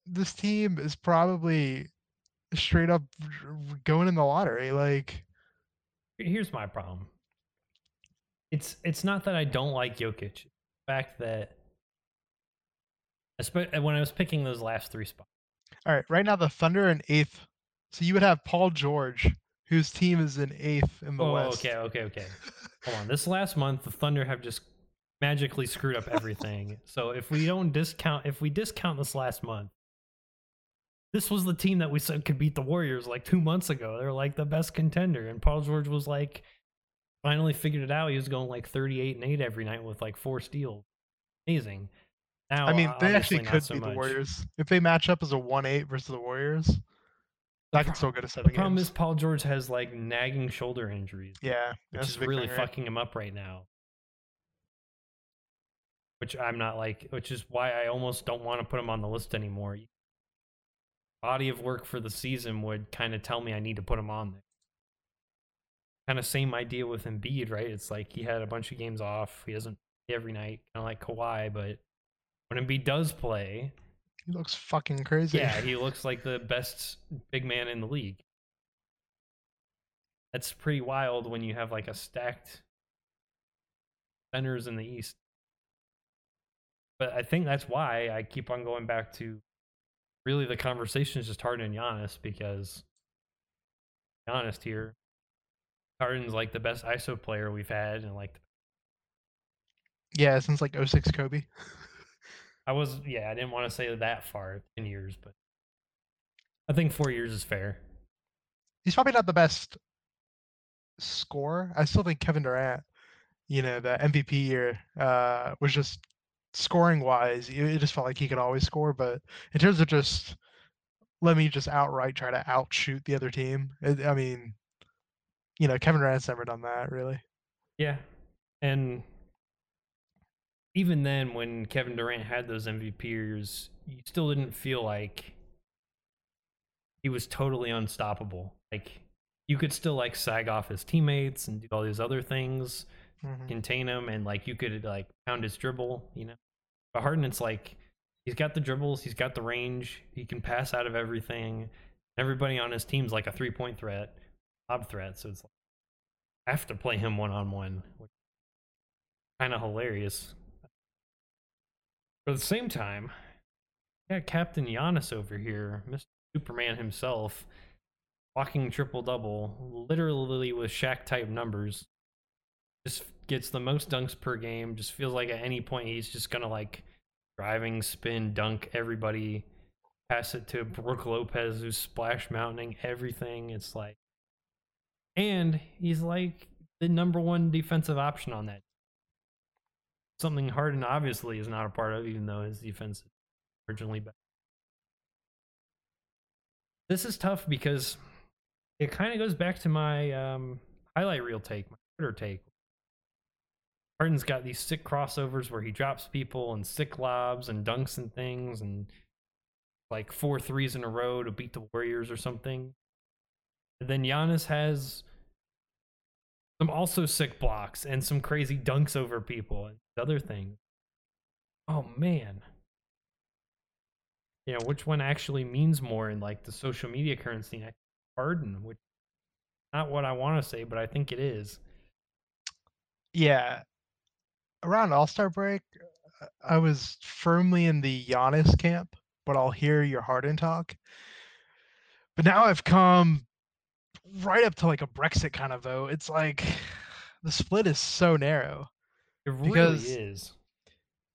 this team is probably straight up going in the lottery. Like, here's my problem. It's it's not that I don't like Jokic. The fact that Uh, when I was picking those last three spots. all right, right now the Thunder in eighth. So you would have Paul George, whose team is in eighth in the West. Oh, West. okay, okay, okay. Hold on. This last month, the Thunder have just magically screwed up everything. so if we don't discount, if we discount this last month, this was the team that we said could beat the Warriors like two months ago. They're like the best contender, and Paul George was like finally figured it out. He was going like thirty-eight and eight every night with like four steals. Amazing. Now, I mean, uh, they actually could so beat the. Warriors if they match up as a one-eight versus the Warriors. That pro- could still go to The seven problem games. is Paul George has like nagging shoulder injuries. yeah, which is really thing, right? fucking him up right now. Which I'm not like, which is why I almost don't want to put him on the list anymore. Body of work for the season would kind of tell me I need to put him on there. Kind of same idea with Embiid, right? It's like he had a bunch of games off. He doesn't every night, kind of like Kawhi, but when Embiid does play, He looks fucking crazy. yeah, he looks like the best big man in the league. That's pretty wild when you have like a stacked centers in the East. But I think that's why I keep on going back to really the conversation is just Harden and Giannis because be honest here, Harden's like the best ISO player we've had and like Yeah, since like 06 Kobe. I was yeah, I didn't want to say that far in years, but I think four years is fair. He's probably not the best score. I still think Kevin Durant, you know, the MVP year uh, was just scoring wise. It it just felt like he could always score. But in terms of just let me just outright try to outshoot the other team. It, I mean, you know, Kevin Durant's never done that really. Yeah. And even then, when Kevin Durant had those MVP years, you still didn't feel like he was totally unstoppable. Like you could still like sag off his teammates and do all these other things, Mhm. contain him, and like you could like pound his dribble, you know. But Harden, it's like he's got the dribbles, he's got the range, he can pass out of everything. Everybody on his team's like a three point threat, lob threat, so it's like I have to play him one on one, which kind of hilarious. But at the same time, yeah, Captain Giannis over here, Mr. Superman himself, walking triple double, literally with Shaq type numbers. Just gets the most dunks per game. Just feels like at any point he's just gonna like driving, spin, dunk everybody, pass it to Brook Lopez who's splash mounting everything. It's like, and he's like the number one defensive option on that. Something Harden obviously is not a part of, even though his defense is originally better. This is tough because it kind of goes back to my um, highlight reel take, my Twitter take. Harden's got these sick crossovers where he drops people and sick lobs and dunks and things and like four threes in a row to beat the Warriors or something. And then Giannis has some also sick blocks and some crazy dunks over people and other things. Oh man. You know, which one actually means more in like the social media currency? I Harden, which not what I want to say, but I think it is. Yeah. Around All Star break, I was firmly in the Giannis camp, but I'll hear your Harden talk. But now I've come right up to like a Brexit kind of vote. It's like the split is so narrow. It really is.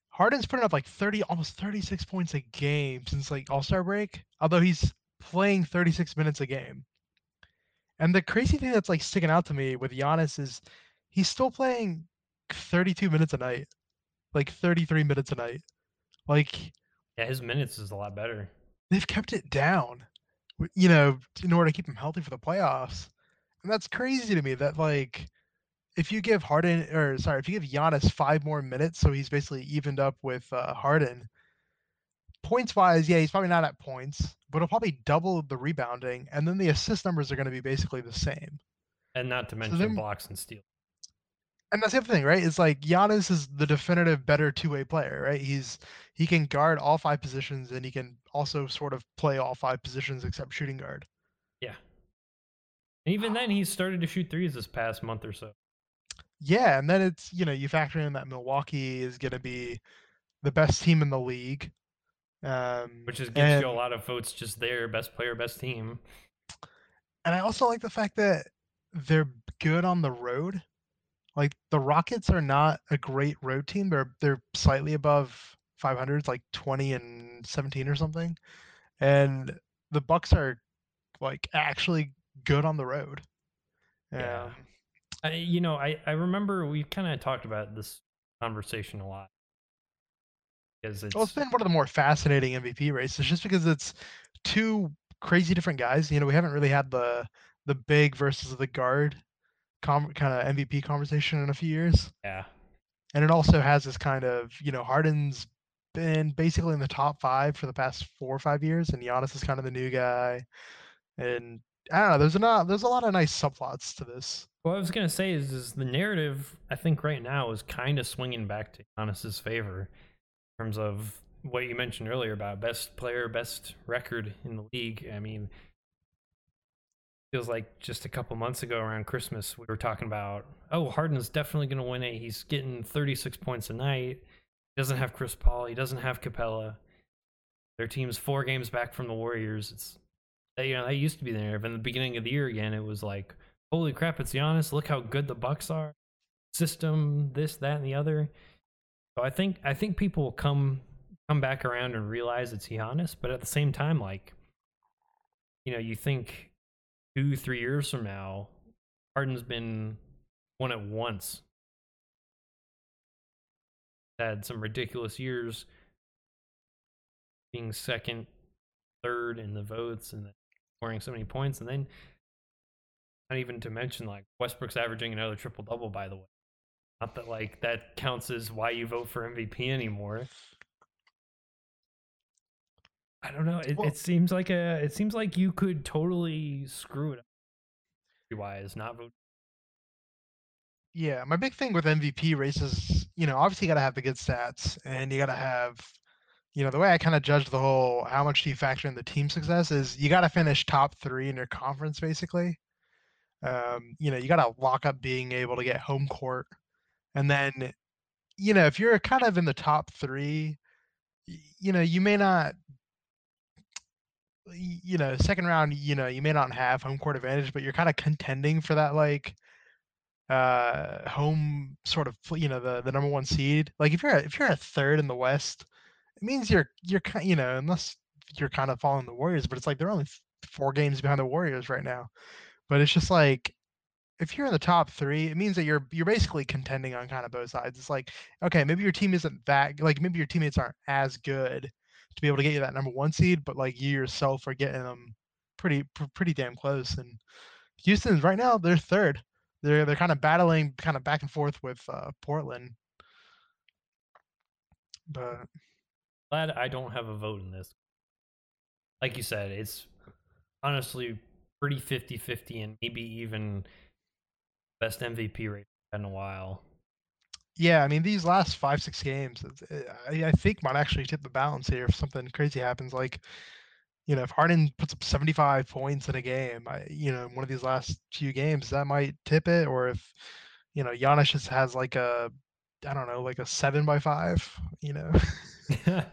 Harden's putting up like 30, almost 36 points a game since like All Star break, although he's playing 36 minutes a game. And the crazy thing that's like sticking out to me with Giannis is he's still playing 32 minutes a night, like 33 minutes a night. Like Yeah, his minutes is a lot better. they've kept it down, you know, in order to keep him healthy for the playoffs. And that's crazy to me that like if you give Harden or sorry, if you give Giannis five more minutes, so he's basically evened up with uh, Harden. Points wise, yeah, he's probably not at points, but he'll probably double the rebounding, and then the assist numbers are going to be basically the same. And not to mention then- blocks and steals. And that's the other thing, right? It's like Giannis is the definitive better two-way player, right? He's he can guard all five positions, and he can also sort of play all five positions except shooting guard. Yeah. And even then, he's started to shoot threes this past month or so. Yeah, and then it's you know you factor in that Milwaukee is going to be the best team in the league, um, Which is gives you a lot of votes just there, best player, best team. And I also like the fact that they're good on the road. Like the Rockets are not a great road team. They're they're slightly above 500, it's like 20 and 17 or something. And the Bucks are like actually good on the road. Yeah. Um, I, you know, I, I remember we kind of talked about this conversation a lot. Because it's, Well, it's been one of the more fascinating MVP races just because it's two crazy different guys. You know, we haven't really had the the big versus the guard com- kind of MVP conversation in a few years. yeah. And it also has this kind of, you know, Harden's been basically in the top five for the past four or five years, and Giannis is kind of the new guy. And I don't know, there's a lot, there's a lot of nice subplots to this. What I was gonna say is, is the narrative I think right now is kind of swinging back to Giannis's favor in terms of what you mentioned earlier about best player, best record in the league. I mean, feels like just a couple months ago around Christmas we were talking about, oh, Harden's definitely gonna win it. He's getting 36 points a night. He doesn't have Chris Paul. He doesn't have Capela. Their team's four games back from the Warriors. It's you know they used to be there. But in the beginning of the year again, it was like holy crap, it's Giannis. Look how good the Bucks are. System, this, that, and the other. So I think I think people will come come back around and realize it's Giannis, but at the same time, like, you know, you think two, three years from now, Harden's been won it once. Had some ridiculous years being second, third in the votes and scoring so many points, and then not even to mention like Westbrook's averaging another triple double, by the way. Not that like that counts as why you vote for MVP anymore. I don't know. It, Well- it seems like a. It seems like you could totally screw it up. Wise, not vote. Yeah, my big thing with MVP races, you know, obviously you got to have the good stats and you got to have, you know, the way I kind of judge the whole how much do you factor in the team success is you got to finish top three in your conference, basically. Um, you know, you got to lock up being able to get home court. And then, you know, if you're kind of in the top three, you know, you may not, you know, second round, you know, you may not have home court advantage, but you're kind of contending for that, like, uh home sort of you know the the number one seed. Like if you're a, if you're a third in the west it means you're you're kind you know unless you're kind of following the warriors but it's like they're only four games behind the warriors right now. But it's just like if you're in the top three it means that you're you're basically contending on kind of both sides. It's like okay maybe your team isn't that like maybe your teammates aren't as good to be able to get you that number one seed but like you yourself are getting them pretty pr- pretty damn close and houston's right now they're third they're they're kind of battling kind of back and forth with uh, Portland. But Glad I don't have a vote in this. Like you said, it's honestly pretty 50-50 and maybe even best MVP rate in a while. Yeah, I mean these last five six games, uh, I, I think might actually tip the balance here if something crazy happens. Like, you know, if Harden puts up seventy five points in a game, I, you know, in one of these last few games, that might tip it. Or if you know Giannis just has like a, I don't know, like a seven by five, you know. All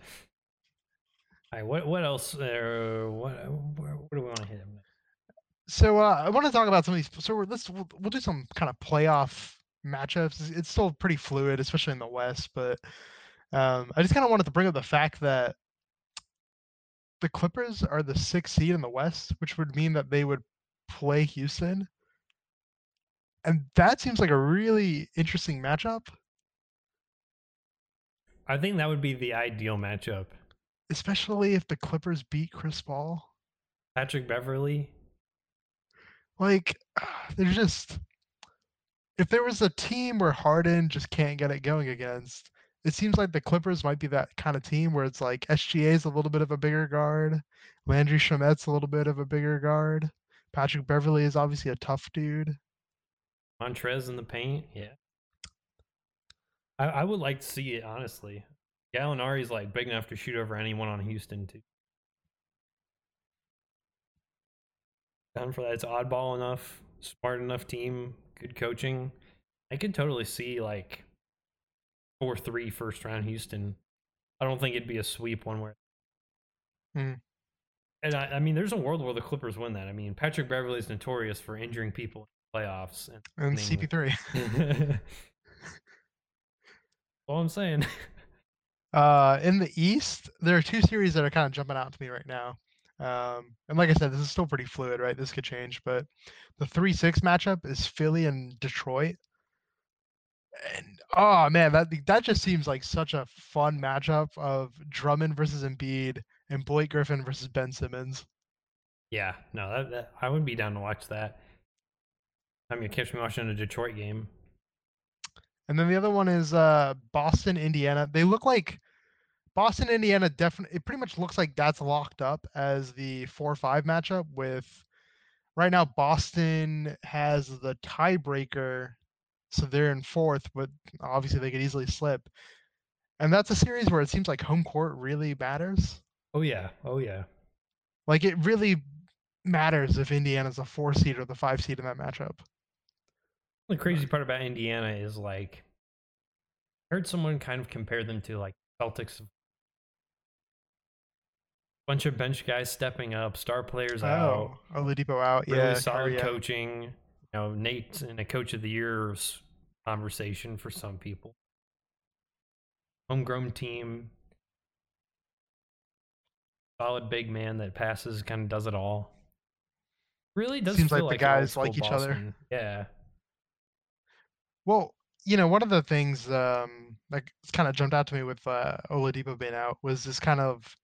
right, what what else? Uh, what where, where do we want to hit him? So uh, I want to talk about some of these. So we're, let's we'll, we'll do some kind of playoff matchups. It's- still pretty fluid, especially in the West. But um, I just kind of wanted to bring up the fact that the Clippers are the sixth seed in the West, which would mean that they would play Houston, and that seems like a really interesting matchup, I think that would be the ideal matchup. especially if the Clippers beat Chris Paul. Patrick Beverley. Like, they're just. If there was a team where Harden just can't get it going against, it seems like the Clippers might be that kind of team where it's like SGA is a little bit of a bigger guard, Landry Shamet's a little bit of a bigger guard, Patrick Beverley is obviously a tough dude. Montrez in the paint. Yeah. I, I would like to see it, honestly. Gallinari's like big enough to shoot over anyone on Houston, too. Down for that. It's oddball enough, smart enough team, good coaching. I could totally see like 4 3 first round Houston. I don't think it'd be a sweep one way. Hmm. And I, I mean, there's a world where the Clippers win that. I mean, Patrick Beverley is notorious for injuring people in playoffs. And And CP3. all I'm saying. Uh, in the East, there are two series that are kind of jumping out to me right now. Um, and like I said, this is still pretty fluid, right? This could change, but the three six matchup is Philly and Detroit. And oh man, that that just seems like such a fun matchup of Drummond versus Embiid and Blake Griffin versus Ben Simmons. Yeah, no, that, that I would be down to watch that. I mean, catch me watching a Detroit game. And then the other one is uh, Boston, Indiana. They look like Boston, Indiana. Definitely, it pretty much looks like that's locked up as the four-five matchup. With right now, Boston has the tiebreaker, so they're in fourth, but obviously they could easily slip. And that's a series where it seems like home court really matters. Oh yeah, oh yeah. Like it really matters if Indiana's a four seed or the five seed in that matchup. The crazy part about Indiana is like, I heard someone kind of compare them to like Celtics. Bunch of bench guys stepping up, star players out, Oh, Oladipo out. really yeah, solid coaching. You know, Nate's in a coach of the year conversation for some people. Homegrown team, solid big man that passes, kind of does it all. Really does Seems like the like, guys like each other. Yeah, Well, you know, one of the things um, that kind of jumped out to me with uh, Oladipo being out was this kind of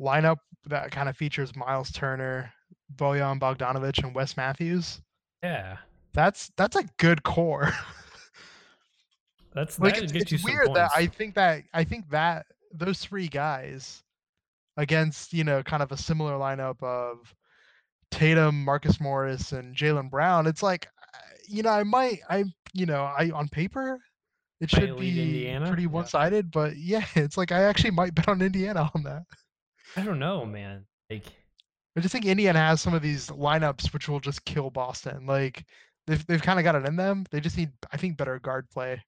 lineup that kind of features Miles Turner, Bojan Bogdanovic, and Wes Matthews. yeah. That's that's a good core. That's like it's, it's you some weird that. I think that I think that those three guys against you know kind of a similar lineup of Tatum, Marcus Morris, and Jaylen Brown. It's like you know I might I you know I on paper it should be Indiana, pretty one sided, but yeah, it's like I actually might bet on Indiana on that. I don't know, man. Like I just think Indiana has some of these lineups which will just kill Boston. Like they've they've kind of got it in them. They just need I think better guard play.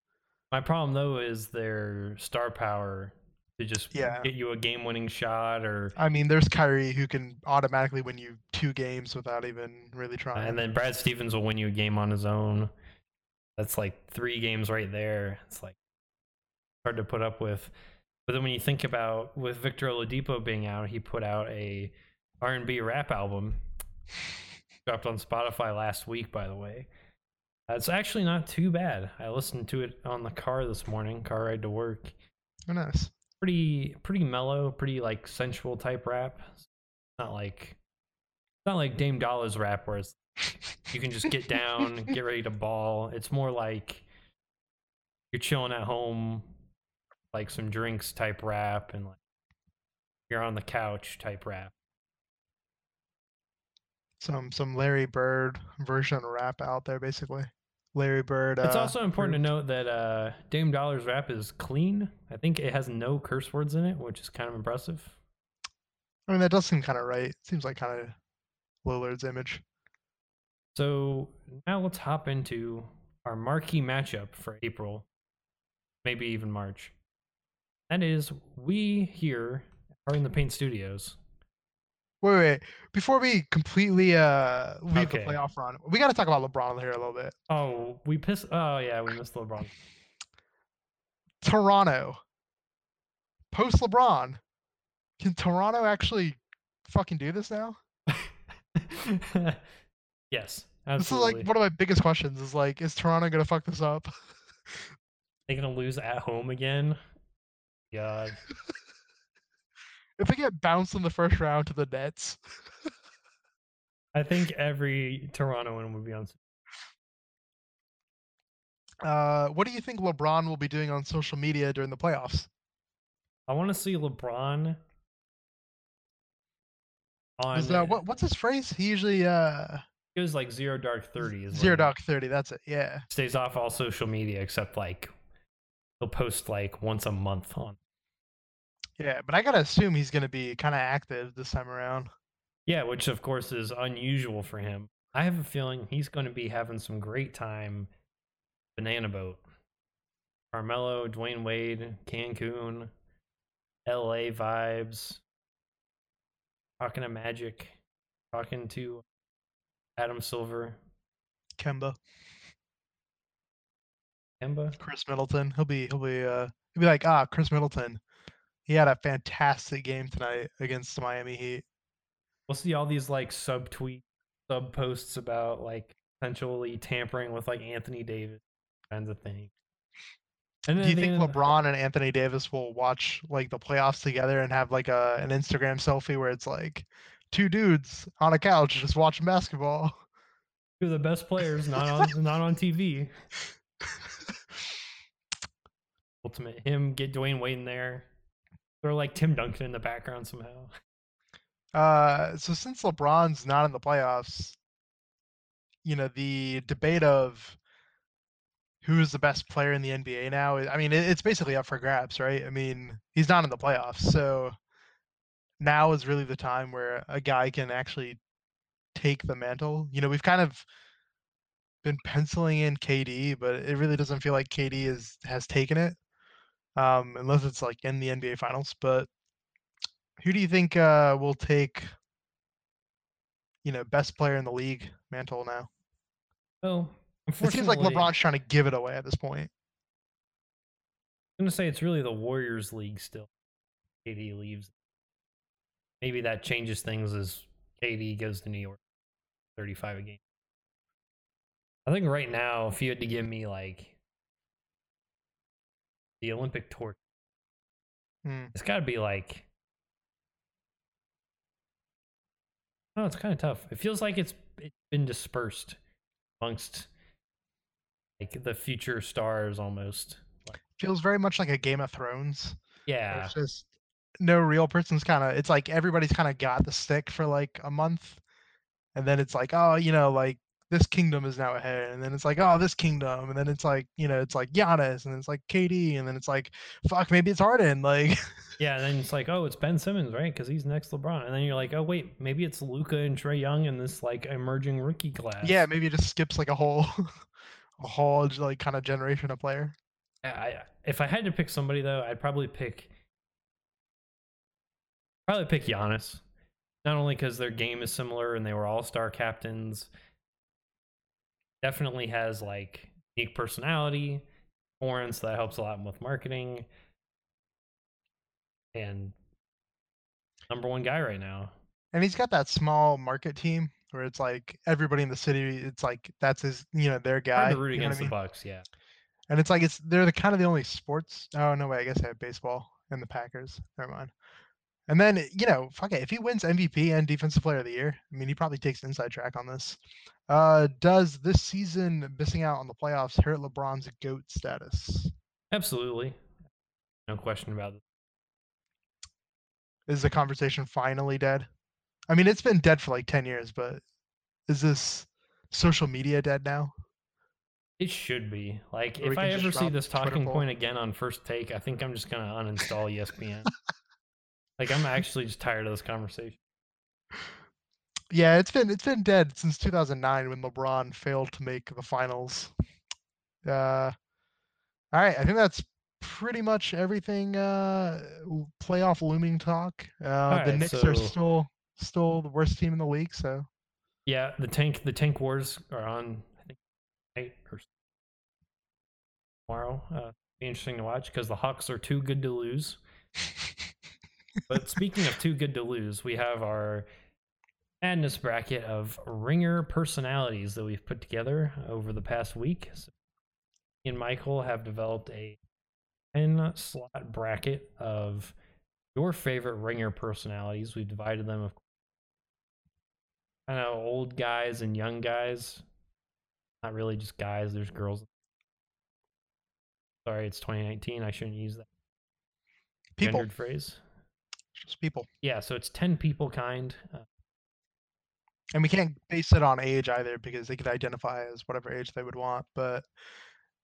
my problem though is their star power to just Yeah. get you a game-winning shot, or I mean, there's Kyrie who can automatically win you two games without even really uh, trying. and then Brad Stevens will win you a game on his own. That's like three games right there. It's like hard to put up with. But then when you think about with Victor Oladipo being out, he put out a R&B rap album. Dropped on Spotify last week, by the way. Uh, It's actually not too bad. I listened to it on the car this morning, car ride to work. oh, nice. Pretty pretty mellow, pretty like sensual type rap. It's not like not like Dame Dollars rap where it's you can just get down, get ready to ball. It's more like you're chilling at home, like some drinks type rap, and like you're on the couch type rap. some some Larry Bird version rap out there, basically. Larry Bird. It's uh, also important to note that uh, Dame Dollars rap is clean. I think it has no curse words in it, which is kind of impressive. I mean, that does seem kind of right. Seems like kind of Lillard's image. So now let's hop into our marquee matchup for April, maybe even March. That is, we here are in the Paint Studios. Wait, wait. Before we completely uh leave Okay. the playoff run, we got to talk about LeBron here a little bit. Oh, we pissed. Oh yeah, we missed LeBron. Toronto. Post LeBron. Can Toronto actually fucking do this now? yes, absolutely. This is like one of my biggest questions. Is like, is Toronto gonna fuck this up? They gonna lose at home again? God, if they get bounced in the first round to the Nets, I think every Toronto Torontoan would be on. uh, what do you think LeBron will be doing on social media during the playoffs? I want to see LeBron on. Is, uh, what, what's his phrase? He usually uh, It was like zero dark thirty. Is zero dark thirty. That's it. Yeah. stays off all social media except like he'll post like once a month on Yeah, but I gotta assume he's gonna be kind of active this time around. yeah which of course is unusual for him i have a feeling he's going to be having some great time banana boat carmelo dwyane wade cancun la vibes talking to magic talking to adam silver Kemba, Kemba. Khris Middleton. He'll be he'll be uh he'll be like ah Khris Middleton. He had a fantastic game tonight against the Miami Heat. we'll see all these like sub tweet sub posts about like potentially tampering with like Anthony Davis kinds of thing. And Do you think the- LeBron and Anthony Davis will watch like the playoffs together and have like a an Instagram selfie where it's like two dudes on a couch just watching basketball? two of the best players not on not on TV? Ultimate him get Dwyane Wade in there. Throw like Tim Duncan in the background somehow. Uh, so since LeBron's not in the playoffs, you know the debate of who is the best player in the NBA now. I mean, it's basically up for grabs, right? I mean, he's not in the playoffs, so now is really the time where a guy can actually take the mantle. You know, we've kind of been penciling in KD, but it really doesn't feel like KD is has taken it, um, unless it's like in the NBA Finals. But who do you think uh, will take, you know, best player in the league mantle now? Well, It seems like LeBron's trying to give it away at this point. I'm gonna say it's really the Warriors league still. KD leaves. Maybe that changes things as KD goes to New York. 35 a game. I think right now, if you had to give me like the Olympic torch, Hmm. it's got to be like. No, it's kind of tough. It feels like it's it's been dispersed amongst like the future stars almost. feels very much like a Game of Thrones. Yeah, It's just no real person's kind of. It's like everybody's kind of got the stick for like a month, and then it's like, oh, you know, like this kingdom is now ahead, and then it's like, oh, this kingdom, and then it's like, you know, it's like Giannis, and it's like KD, and then it's like, fuck, maybe it's Harden, like. yeah. And then it's like, oh, it's Ben Simmons, right? Because he's next LeBron. And then you're like, oh wait, maybe it's Luka and Trae Young in this like emerging rookie class. yeah, maybe it just skips like a whole, a whole like kind of generation of player. I, I, if I had to pick somebody though, I'd probably pick probably pick Giannis. Not only because their game is similar and they were all star captains. Definitely has like unique personality, foreign, so that helps a lot with marketing. And number one guy right now. And he's got that small market team where it's like everybody in the city, it's like that's his, you know, their guy. To root what I against the? Bucks, yeah. And it's like it's they're the kind of the only sports. Oh no way, I guess I have baseball and the Packers. Never mind. And then you know, fuck it. If he wins MVP and Defensive Player of the Year, I mean, he probably takes inside track on this. Uh, does this season missing out on the playoffs hurt LeBron's goat status? Absolutely. No question about it. Is the conversation finally dead? I mean, it's been dead for like ten years, but is this social media dead now? It should be. Like, Or if I ever see this talking point again on first take, I think I'm just gonna uninstall E ESPN. like, I'm actually just tired of this conversation. Yeah, it's been it's been dead since 2009 when LeBron failed to make the finals. Uh, all right, I think that's pretty much everything. Uh, playoff looming talk. Uh, the right, Knicks are still still the worst team in the league. So Yeah, the tank the tank wars are on. I think tonight or tomorrow. Uh, be interesting to watch because the Hawks are too good to lose. But speaking of too good to lose, we have our madness bracket of ringer personalities that we've put together over the past week. So me and Michael have developed a 10 slot bracket of your favorite ringer personalities. We've divided them of kind of old guys and young guys. Not really just guys, there's girls. Sorry, it's 2019. I shouldn't use that people, gendered phrase. just people, Yeah, so it's 10 people kind. Uh, and we can't base it on age either because they could identify as whatever age they would want. But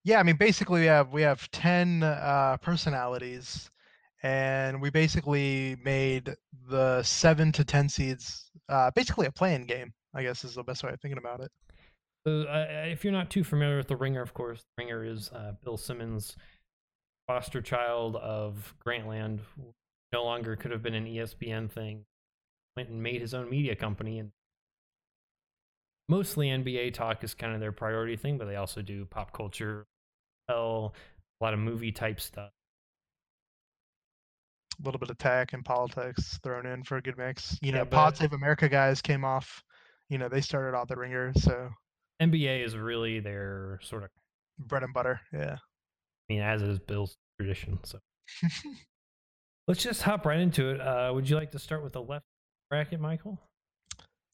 yeah, I mean, basically we have we have 10 uh, personalities, and we basically made the seven to 10 seeds uh, basically a playing game. I guess is the best way of thinking about it. Uh, if you're not too familiar with the Ringer, of course, the Ringer is uh, Bill Simmons, foster child of Grantland. No longer could have been an ESPN thing. Went and made his own media company, and mostly NBA talk is kind of their priority thing, but they also do pop culture, well, a lot of movie type stuff. A little bit of tech and politics thrown in for a good mix. You Yeah, know, but- Pod Save America guys came off. You know, they started out the ringer, so NBA is really their sort of, bread and butter. Yeah. I mean, as is Bill's tradition. So let's just hop right into it. Uh, would you like to start with the left bracket, Michael?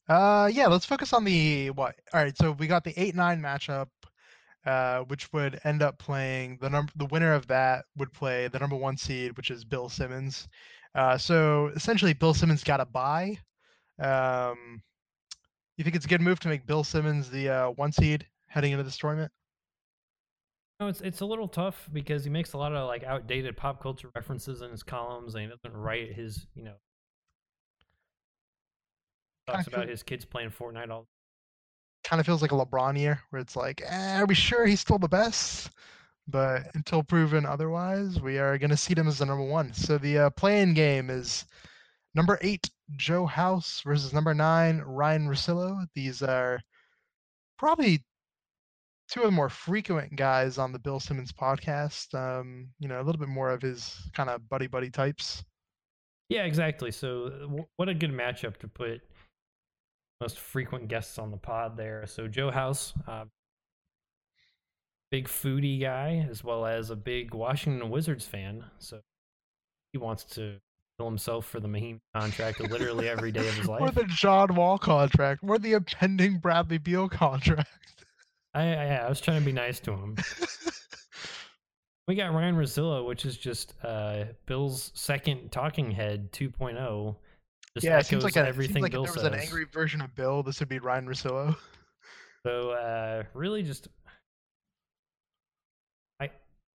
Uh, yeah, let's focus on the what? All right, so we got the eight nine matchup, uh, which would end up playing the number. The winner of that would play the number one seed, which is Bill Simmons. Uh, so essentially, Bill Simmons got a buy. Um, you think it's a good move to make Bill Simmons the uh, one seed heading into this tournament? No, it's it's a little tough because he makes a lot of like outdated pop culture references in his columns, and he doesn't write his you know talks about feel- his kids playing Fortnite all. Kind of feels like a LeBron year, where it's like, eh, are we sure he's still the best? But until proven otherwise, we are going to seed him as the number one. So the uh, playing game is number eight, Joe House versus number nine, Ryan Russillo. These are probably two of the more frequent guys on the Bill Simmons podcast. Um, you know, a little bit more of his kind of buddy buddy types. Yeah, exactly. So uh, wh- what a good matchup to put most frequent guests on the pod there. So Joe House, uh, big foodie guy, as well as a big Washington Wizards fan. So he wants to kill himself for the Mahinmi contract literally every day of his life. Or the John Wall contract, or the impending Bradley Beal contract. I, I, I was trying to be nice to him. We got Ryan Russillo, which is just uh, Bill's second talking head 2.0. Just yeah, it seems like, a, everything seems like Bill if there was says. an angry version of Bill, this would be Ryan Russillo. So uh, really, just I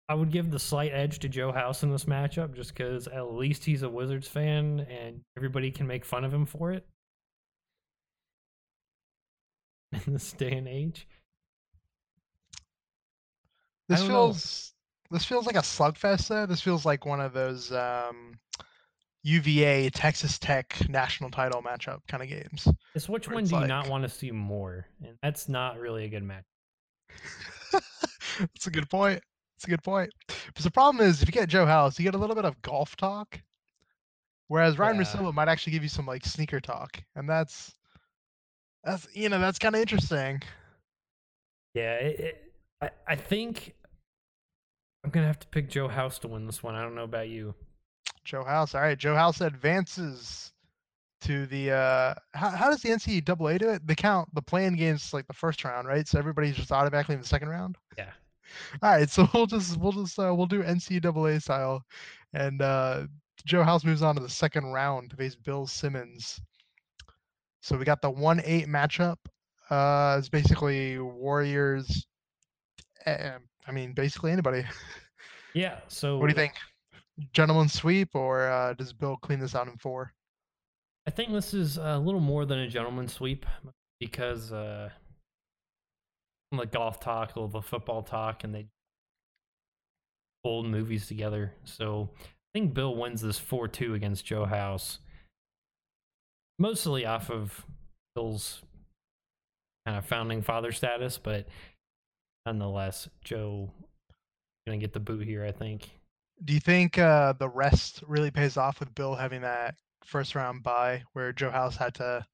I would give the slight edge to Joe House in this matchup, just because at least he's a Wizards fan and everybody can make fun of him for it in this day and age. This don't know. feels this feels like a slugfest though. This feels like one of those um, UVA Texas Tech national title matchup kind of games. It's which one it's do you not want to see more? And that's not really a good match. That's a good point. That's a good point. But the problem is, if you get Joe House, you get a little bit of golf talk, whereas Ryan Yeah. Might actually give you some like sneaker talk, and that's that's you know that's kind of interesting. Yeah, it, it, I I think I'm gonna have to pick Joe House to win this one. I don't know about you. Joe House. All right, Joe House advances to the. uh How, how does the NCAA do it? They count the playing games like the first round, right? So everybody's just automatically in the second round. Yeah. All right, so we'll just we'll just uh, we'll do NCAA style, and uh Joe House moves on to the second round to face Bill Simmons. So we got the one eight matchup. Uh, it's basically Warriors. eh, I mean, basically anybody. Yeah. So What do you think? Gentleman sweep, or uh, does Bill clean this out in four? I think this is a little more than a gentleman's sweep because uh the golf talk, a little football talk, and they old movies together. So I think Bill wins this four two against Joe House. Mostly off of Bill's kind of founding father status, but nonetheless, Joe gonna get the boot here, I think. Do you think uh, the rest really pays off with Bill having that first round bye where Joe House had to,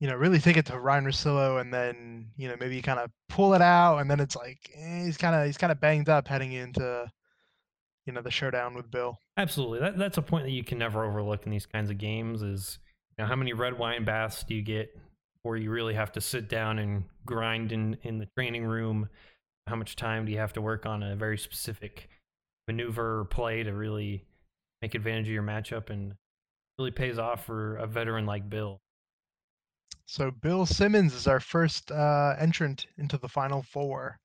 you know, really take it to Ryan Russillo and then, you know, maybe kind of pull it out and then it's like eh, he's kind of he's kind of banged up heading into, you know, the showdown with Bill. Absolutely. That that's a point that you can never overlook in these kinds of games is you know, how many red wine baths do you get where you really have to sit down and grind in, in the training room? How much time do you have to work on a very specific maneuver or play to really make advantage of your matchup and really pays off for a veteran like Bill. So Bill Simmons is our first uh, entrant into the final four.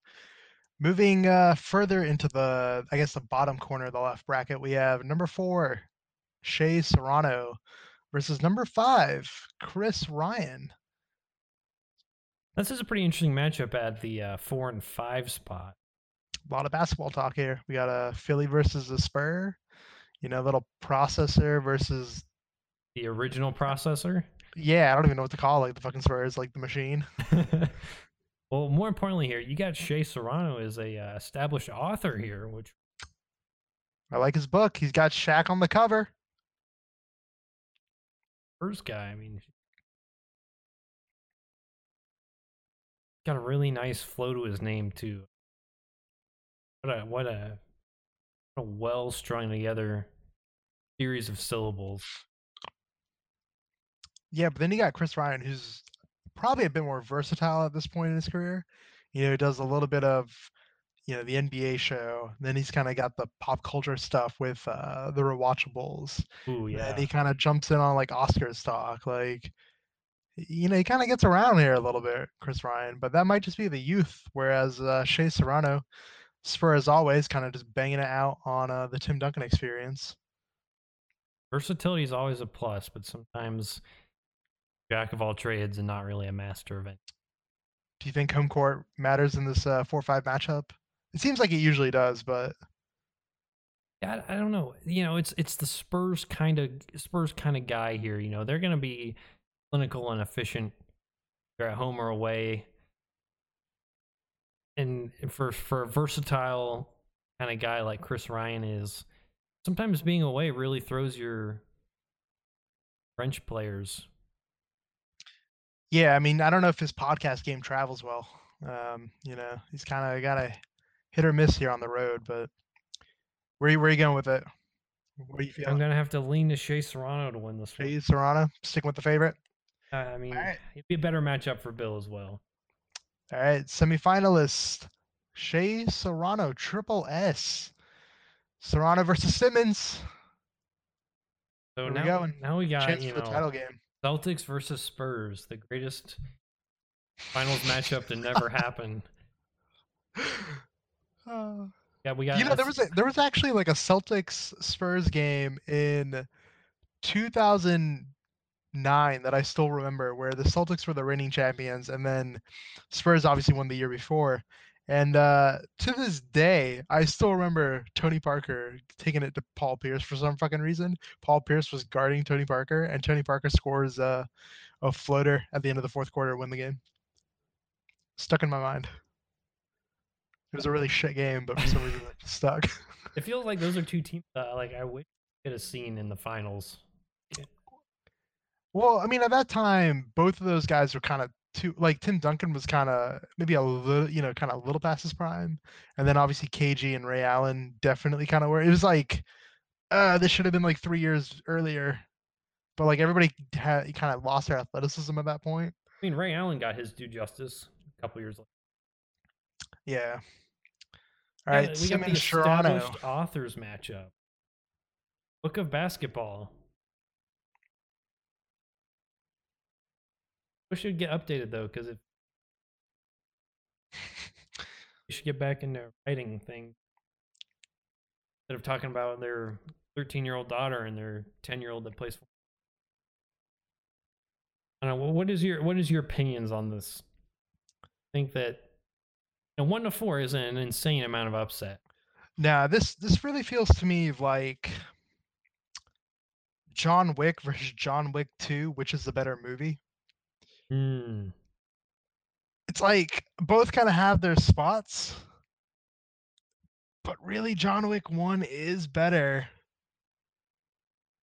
Moving uh, further into the, I guess, the bottom corner of the left bracket, we have number four, Shea Serrano, versus number five, Chris Ryan. This is a pretty interesting matchup at the uh, four and five spot. A lot of basketball talk here. We got a Philly versus a Spur, you know, little processor versus, The original processor. yeah, I don't even know what to call like the fucking Spurs, like the machine. well, more importantly, here you got Shea Serrano as a uh, established author here, which I like his book. He's got Shaq on the cover. first guy. I mean, got a really nice flow to his name too. What a what a what a well strung together series of syllables. Yeah, but then you got Chris Ryan, who's probably a bit more versatile at this point in his career. You know, he does a little bit of, you know, the NBA show. Then he's kind of got the pop culture stuff with uh, the rewatchables. Ooh yeah. And he kind of jumps in on like Oscars talk. Like, you know, he kind of gets around here a little bit, Chris Ryan. But that might just be the youth. Whereas uh, Shea Serrano, Spur as always, kind of just banging it out on uh, the Tim Duncan experience. Versatility is always a plus, but sometimes jack of all trades and not really a master of it. Do you think home court matters in this uh, four-five matchup? It seems like it usually does, but Yeah, I, I don't know. You know, it's it's the Spurs kind of Spurs kind of guy here. You know, they're going to be clinical and efficient. They're at home or away, and for for a versatile kind of guy like Chris Ryan is, sometimes being away really throws your French players. yeah, I mean, I don't know if his podcast game travels well. Um, you know, he's kind of got a hit or miss here on the road, but where you where you going with it? What do you I'm going to have to lean to Shea Serrano to win this one. Shea Serrano, sticking with the favorite. Uh, I mean, Alright. it'd be a better matchup for Bill as well. All right, semifinalist Shea Serrano, triple S. Serrano versus Simmons. So Where we now, going? now we got Chance you for the know title game. Celtics versus Spurs, the greatest finals matchup to never happen. Uh, Yeah, we got you know, there was a, there was actually like a Celtics Spurs game in 2009 that I still remember, where the Celtics were the reigning champions, and then Spurs obviously won the year before. And uh, to this day, I still remember Tony Parker taking it to Paul Pierce for some fucking reason. Paul Pierce was guarding Tony Parker, and Tony Parker scores uh, a floater at the end of the fourth quarter to win the game. Stuck in my mind. It was a really shit game, but for some reason it stuck. it feels like those are two teams that like I wish could have seen in the finals. Well, I mean, at that time, both of those guys were kind of too like Tim Duncan was kind of maybe a little, you know, kind of a little past his prime, and then obviously KG and Ray Allen definitely kind of were. It was like, uh, this should have been like three years earlier, but like everybody had kind of lost their athleticism at that point. I mean, Ray Allen got his due justice a couple years later. Yeah. All Yeah, right, we got the Simmons established authors matchup. Book of Basketball. We should get updated though, because it you should get back into writing thing instead of talking about their 13 year old daughter and their 10 year old that plays. I don't know. What is your what is your opinions on this? I think that you know, one to four is an insane amount of upset. Now, this this really feels to me like John Wick versus John Wick 2, which is the better movie. Hmm. it's like both kind of have their spots. But really john wick 1 is better.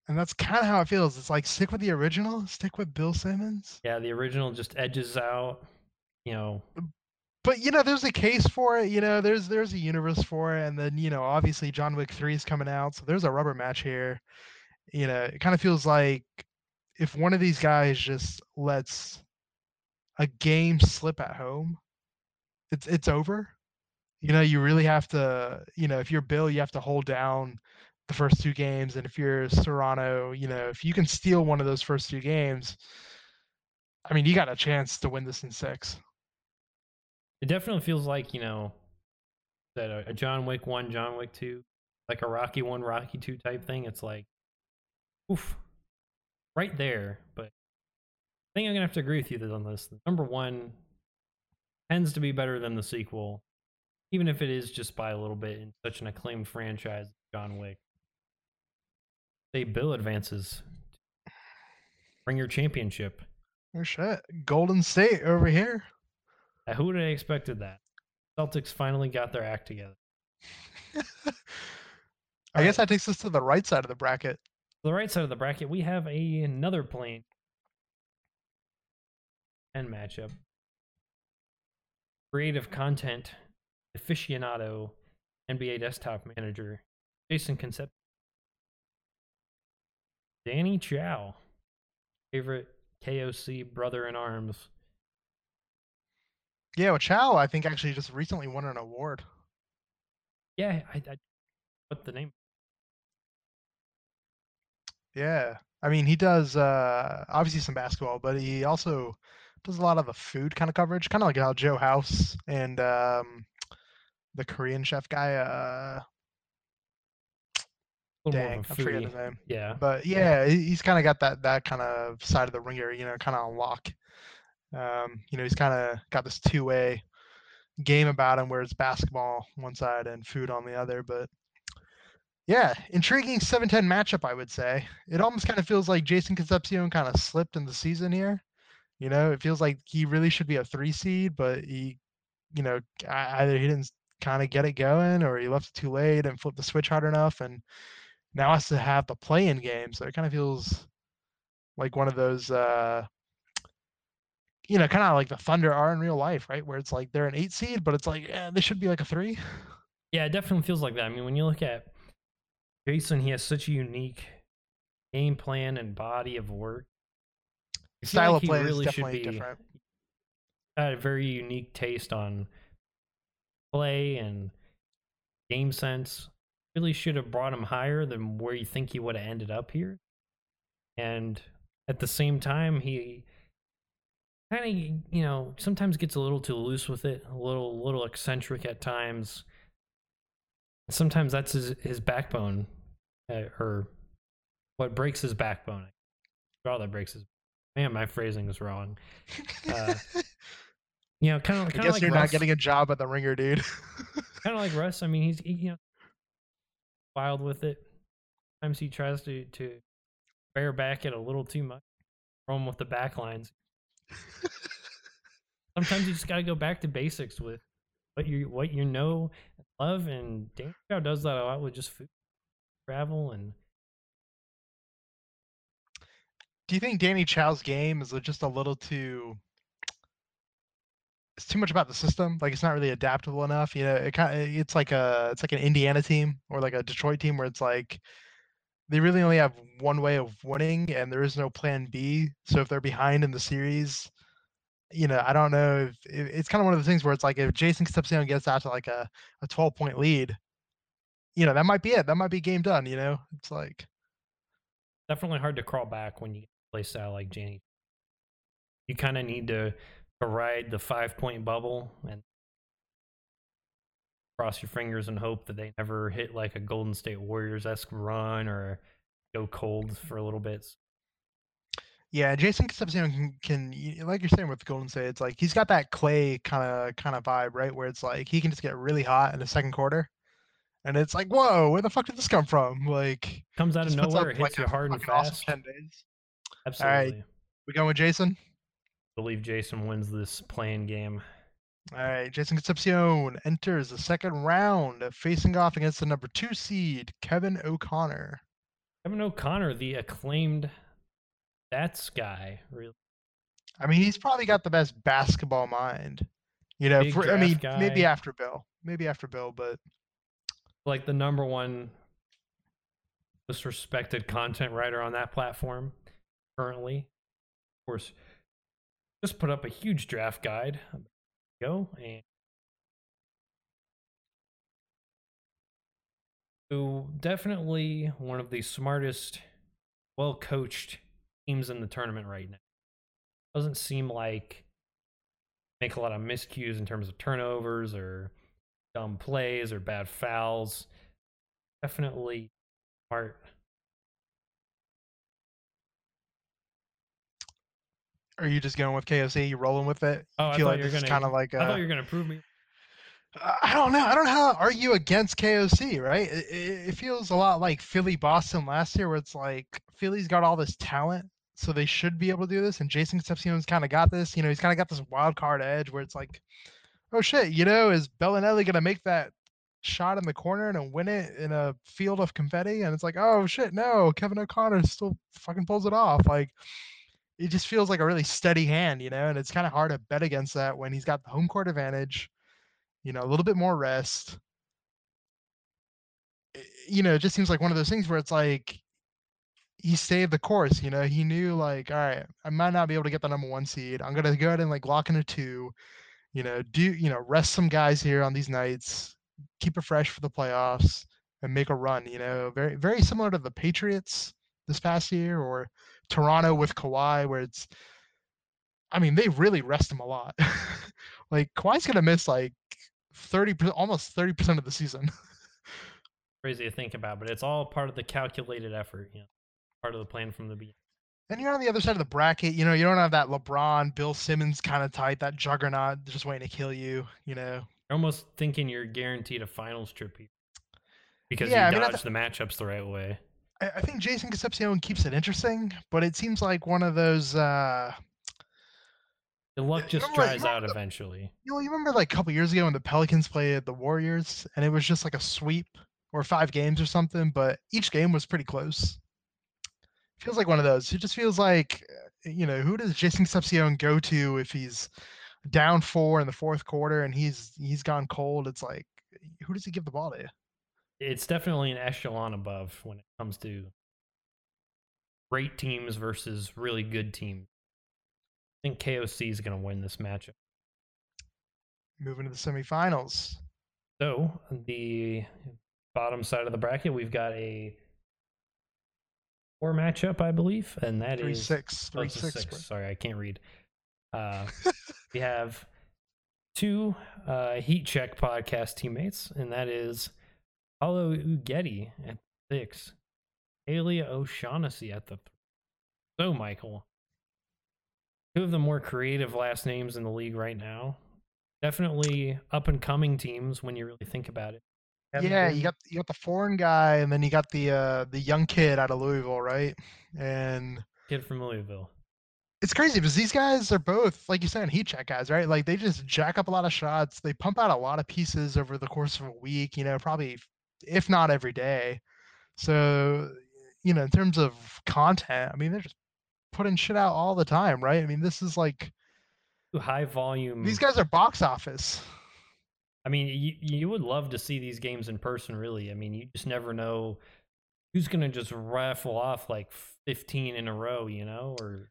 And that's kind of how it feels. It's like stick with the original stick with bill simmons. Yeah, the original just edges out. You know, but you know there's a case for it you know there's there's a universe for it and then you know obviously john wick 3 is coming out so there's a rubber match here. You know it kind of feels like if one of these guys just lets a game slip at home it's it's over you know you really have to you know if you're bill you have to hold down the first two games and if you're serrano you know if you can steal one of those first two games i mean you got a chance to win this in six it definitely feels like you know that a, John Wick one, John Wick two, like a Rocky one, Rocky two type thing. It's like, oof, right there. But I think I'm gonna have to agree with you on this. Number one tends to be better than the sequel, even if it is just by a little bit in such an acclaimed franchise, John Wick. Say Bill advances. Bring your championship. oh shit golden state over here Uh, Who would have expected that? Celtics finally got their act together. i guess that takes us to the right side of the bracket the right side of the bracket, we have a, another plane and matchup. Creative content aficionado, NBA desktop manager, Jason Concepcion. Danny Chau, favorite KOC brother in arms. yeah well chau i think actually just recently won an award Yeah, I, I what the name? Yeah. I mean, he does uh obviously some basketball, but he also does a lot of the food kind of coverage, kind of like how Joe House and um the Korean chef guy uh dang, I'm of a forgetting foodie. his name. Yeah. But yeah, he- he's kind of got that that kind of side of the ringer, you know, kind of on lock. Um, you know, he's kind of got this two-way game about him where it's basketball one side and food on the other, but yeah, intriguing 7-10 matchup, I would say. It almost kind of feels like Jason Concepcion kind of slipped in the season here. You know, it feels like he really should be a three seed, but he, you know, either he didn't kind of get it going or he left it too late and flipped the switch hard enough and now has to have the play in game. So it kind of feels like one of those, uh, you know, kind of like the Thunder are in real life, right? Where it's like they're an eight seed, but it's like, eh, they should be like a three. Yeah, it definitely feels like that. I mean, when you look at Jason, he has such a unique game plan and body of work. Style like of play really is definitely different. had a very unique taste on play and game sense really should have brought him higher than where you think he would have ended up here. And at the same time, he kind of, you know, sometimes gets a little too loose with it, a little, little eccentric at times. Sometimes that's his, his backbone, uh, or what breaks his backbone. All that breaks his. Man, my phrasing is wrong. Uh, you know, kind of. I guess of like you're Russ, not getting a job at the ringer, dude. kind of like Russ. I mean, he's he, you know wild with it. Sometimes he tries to to bear back it a little too much. Him with the back lines. Sometimes you just got to go back to basics with what you what you know, and love, and Dan Chau does that a lot with just food, travel, and Do you think Danny Chau's game is uh, just a little too? It's too much about the system. Like it's not really adaptable enough. You know, it kind of uh, it's like a it's like an Indiana team or like a Detroit team where it's like they really only have one way of winning and there is no plan B. So if they're behind in the series, you know, I don't know if it, it's kind of one of the things where it's like if Jason Concepcion gets out to like a, a 12 point lead, you know, that might be it. That might be game done, you know? It's like definitely hard to crawl back when you play style like Janie. You kind of need to, to ride the five point bubble and cross your fingers and hope that they never hit like a Golden State Warriors esque run or go cold mm-hmm. for a little bit. Yeah, Jason Concepcion can, can like you're saying with Golden State, it's like he's got that Clay kind of kind of vibe, right? Where it's like he can just get really hot in the second quarter, and it's like, whoa, where the fuck did this come from? Like, Comes out of nowhere, hits like, you hard and fucking awesome fast. ten days. Absolutely. We going with Jason? I believe Jason wins this playing game. All right, Jason Concepcion enters the second round, facing off against the number two seed Kevin O'Connor. Kevin O'Connor, the acclaimed that's guy, really. I mean, he's probably got the best basketball mind. You know, for, I mean, draft maybe after Bill, maybe after Bill, but like the number one most respected content writer on that platform currently. Of course, just put up a huge draft guide. Go and so definitely one of the smartest, well coached teams in the tournament right now. Doesn't seem like make a lot of miscues in terms of turnovers or dumb plays or bad fouls. Definitely smart. Are you just going with KOC? You rolling with it? Oh, I feel like you gonna- kind of like I thought uh, you were gonna prove me. I don't know. I don't know how to argue against KOC, right? It, it, it feels a lot like Philly Boston last year, where it's like Philly's got all this talent, so they should be able to do this. And Jason Concepcion's kind of got this. You know, he's kind of got this wild card edge where it's like, oh shit, you know, is Belinelli gonna make that shot in the corner and win it in a field of confetti? And it's like, oh shit, no, Kevin O'Connor still fucking pulls it off. Like, it just feels like a really steady hand, you know. And it's kind of hard to bet against that when he's got the home court advantage you know, a little bit more rest. I- You know, it just seems like one of those things where it's like he stayed the course. You know, he knew like, all right, I might not be able to get the number one seed. I'm gonna go ahead and like lock in a two. You know, do you know rest some guys here on these nights, keep it fresh for the playoffs, and make a run. You know, very very similar to the Patriots this past year or Toronto with Kawhi, where it's. I mean, they really rest him a lot. like Kawhi's gonna miss like thirty, almost thirty percent of the season. Crazy to think about, but it's all part of the calculated effort. You know, part of the plan from the beginning. And you're on the other side of the bracket. You know, you don't have that LeBron, Bill Simmons kind of type, that juggernaut just waiting to kill you. You know, You're almost thinking you're guaranteed a finals trip here because Yeah, you I dodged the matchups the right way. I, I think Jason Concepcion keeps it interesting, but it seems like one of those. uh The luck just remember, dries out the- eventually. You know, you remember like a couple years ago when the Pelicans played the Warriors, and it was just like a sweep or five games or something, but each game was pretty close. Feels like one of those. It just feels like, uh, you know, who does Jason Concepcion go to if he's down four in the fourth quarter and he's he's gone cold? It's like, who does he give the ball to? It's definitely an echelon above when it comes to great teams versus really good teams. I think KOC is going to win this matchup. Moving to the semifinals. So the bottom side of the bracket, we've got a four matchup, I believe, and that Three is six, three six. six. Sorry, I can't read. Uh, we have two uh, Heat Check podcast teammates, and that is Paolo Uggetti at six, Haley O'Shaughnessy at the. Th- so, Michael, two of the more creative last names in the league right now. Definitely up and coming teams when you really think about it. Haven't Yeah, been- you got you got the foreign guy, and then you got the uh, the young kid out of Louisville, right? And kid from Louisville. it's crazy because these guys are both, like you said, heat check guys, right? Like they just jack up a lot of shots. They pump out a lot of pieces over the course of a week. You know, probably if not every day. So, you know, in terms of content, I mean, they're just putting shit out all the time, right? I mean, this is like High volume. these guys are box office. I mean, you, you would love to see these games in person, really. I mean, you just never know who's going to just raffle off like 15 in a row, you know, or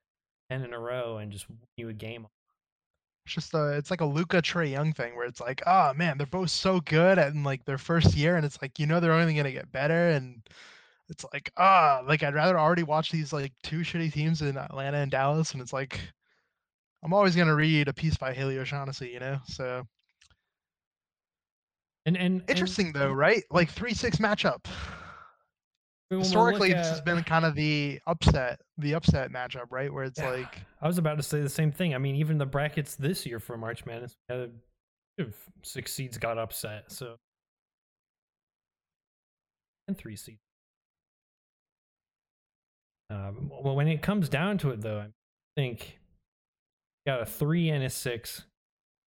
10 in a row and just win you a game. It's just a, it's like a Luka Trae Young thing where it's like, oh man, they're both so good at in like their first year, and it's like you know they're only gonna get better, and it's like ah, like I'd rather already watch these like two shitty teams in Atlanta and Dallas, and it's like I'm always gonna read a piece by Haley O'Shaughnessy, you know. So And, and and interesting though, right? Like three six matchup. Historically, this has been kind of the upset, the upset matchup, right? Where it's Yeah, like I was about to say the same thing. I mean, even the brackets this year for March Madness, we had a- six seeds got upset. So, and three seeds. Um, well, when it comes down to it, though, I think got a three and a six.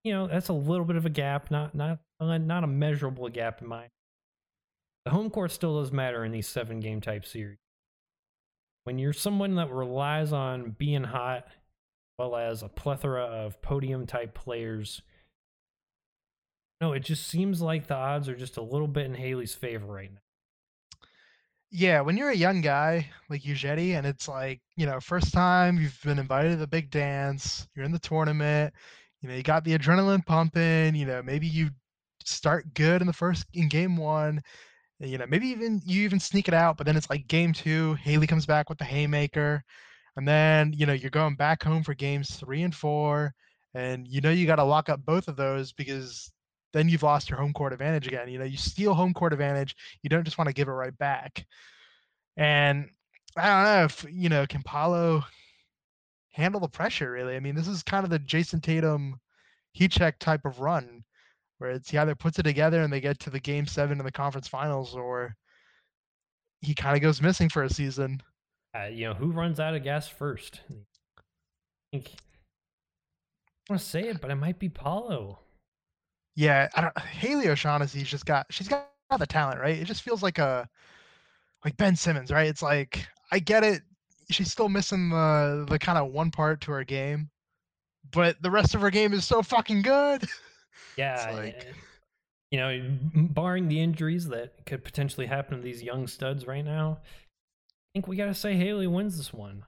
You know, that's a little bit of a gap, not not uh, not a measurable gap in mine. The home court still does matter in these seven game type series. When you're someone that relies on being hot, as well as a plethora of podium type players, no, it just seems like the odds are just a little bit in Haley's favor right now. Yeah, when you're a young guy like Uggetti and it's like, you know, first time you've been invited to the big dance, you're in the tournament, you know, you got the adrenaline pumping, you know, maybe you start good in the first in game one, you know, maybe even you even sneak it out, but then it's like game two, Haley comes back with the haymaker, and then, you know, you're going back home for games three and four, and you know you gotta lock up both of those because then you've lost your home court advantage again. You know, you steal home court advantage you don't just want to give it right back. And I don't know if you know can Paolo handle the pressure really. I mean, this is kind of the Jayson Tatum heat check type of run where it's he either puts it together and they get to the game seven in the conference finals or he kind of goes missing for a season. Uh, you know, who runs out of gas first? I think I want to say it, but it might be Paolo. Yeah, I don't Haley O'Shaughnessy's just got she's got the talent, right? It just feels like a like Ben Simmons, right? It's like I get it. She's still missing the the kind of one part to her game, but the rest of her game is so fucking good. Yeah, like- you know, barring the injuries that could potentially happen to these young studs right now, I think we got to say Haley wins this one.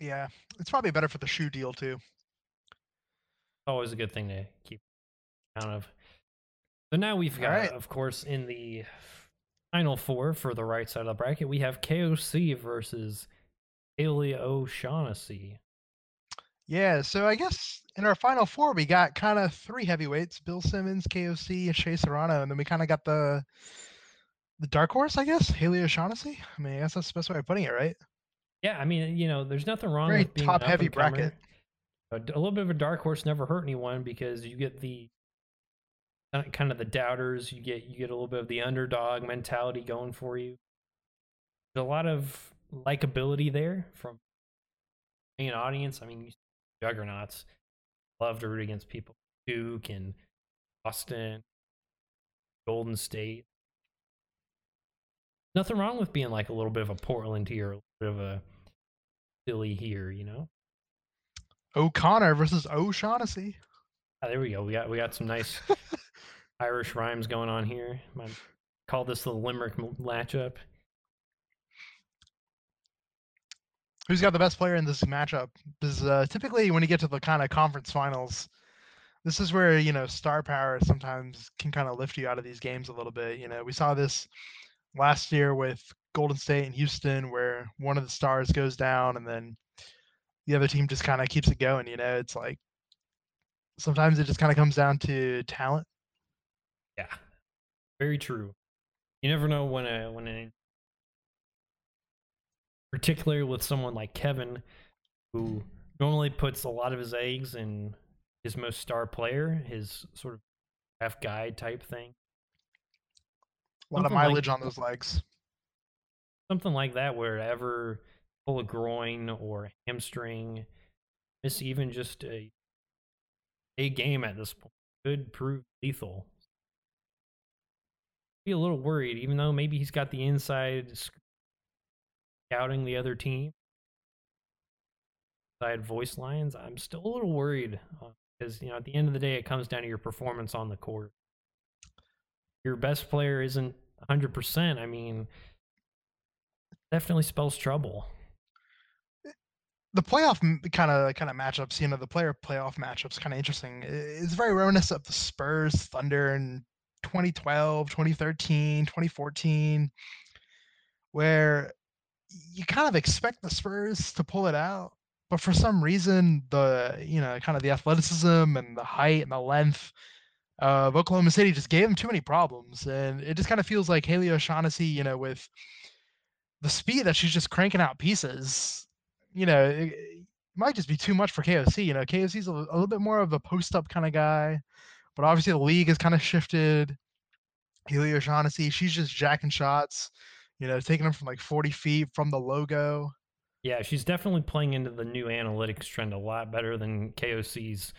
Yeah, it's probably better for the shoe deal too. Always a good thing to keep count of. So now we've got, Alright. of course, in the final four for the right side of the bracket, we have KOC versus Haley O'Shaughnessy. Yeah, so I guess in our final four we got kind of three heavyweights: Bill Simmons, KOC, and Shea Serrano, and then we kind of got the the dark horse, I guess, Haley O'Shaughnessy. I mean, I guess that's the best way of putting it, right? Yeah, I mean, you know, there's nothing wrong Very with being top-heavy up-and-comer. bracket. A, a little bit of a dark horse never hurt anyone because you get the kind of the doubters. You get you get a little bit of the underdog mentality going for you. There's a lot of likability there from being an audience. I mean, you juggernauts love to root against people. Duke and Boston, Golden State. Nothing wrong with being like a little bit of a Portland here, a little bit of a Philly here, you know. O'Connor versus O'Shaughnessy. Ah, there we go. We got we got some nice Irish rhymes going on here. Might call this the Limerick matchup. Who's got the best player in this matchup? Because uh, typically when you get to the kind of conference finals, this is where you know star power sometimes can kind of lift you out of these games a little bit. You know, we saw this last year with Golden State and Houston, where one of the stars goes down and then the other team just kind of keeps it going. You know, it's like sometimes it just kind of comes down to talent. Yeah, very true. You never know when a when a particularly with someone like Kevin, who normally puts a lot of his eggs in his most star player, his sort of F guy type thing. A lot Something of like- mileage on those legs. Something like that, wherever pull a groin or hamstring, miss even just a a game at this point could prove lethal. Be a little worried, even though maybe he's got the inside scouting the other team, I had voice lines. I'm still a little worried uh, because you know at the end of the day, it comes down to your performance on the court. Your best player isn't 100. percent I mean, definitely spells trouble. Eh, the playoff kind of kind of matchups, you know, the player playoff matchups kind of interesting. It's very reminiscent of the Spurs Thunder in 2012, 2013, 2014, where you kind of expect the Spurs to pull it out, but for some reason, the you know kind of the athleticism and the height and the length of Oklahoma City just gave them too many problems, and it just kind of feels like Haley O'Shaughnessy, you know, with the speed that she's just cranking out pieces you know, it, it might just be too much for KOC. You know, KOC's a, a little bit more of a post up kind of guy, but obviously the league has kind of shifted. Haley O'Shaughnessy, she's just jacking shots, you know, taking them from like 40 feet from the logo. Yeah, she's definitely playing into the new analytics trend a lot better than KOC's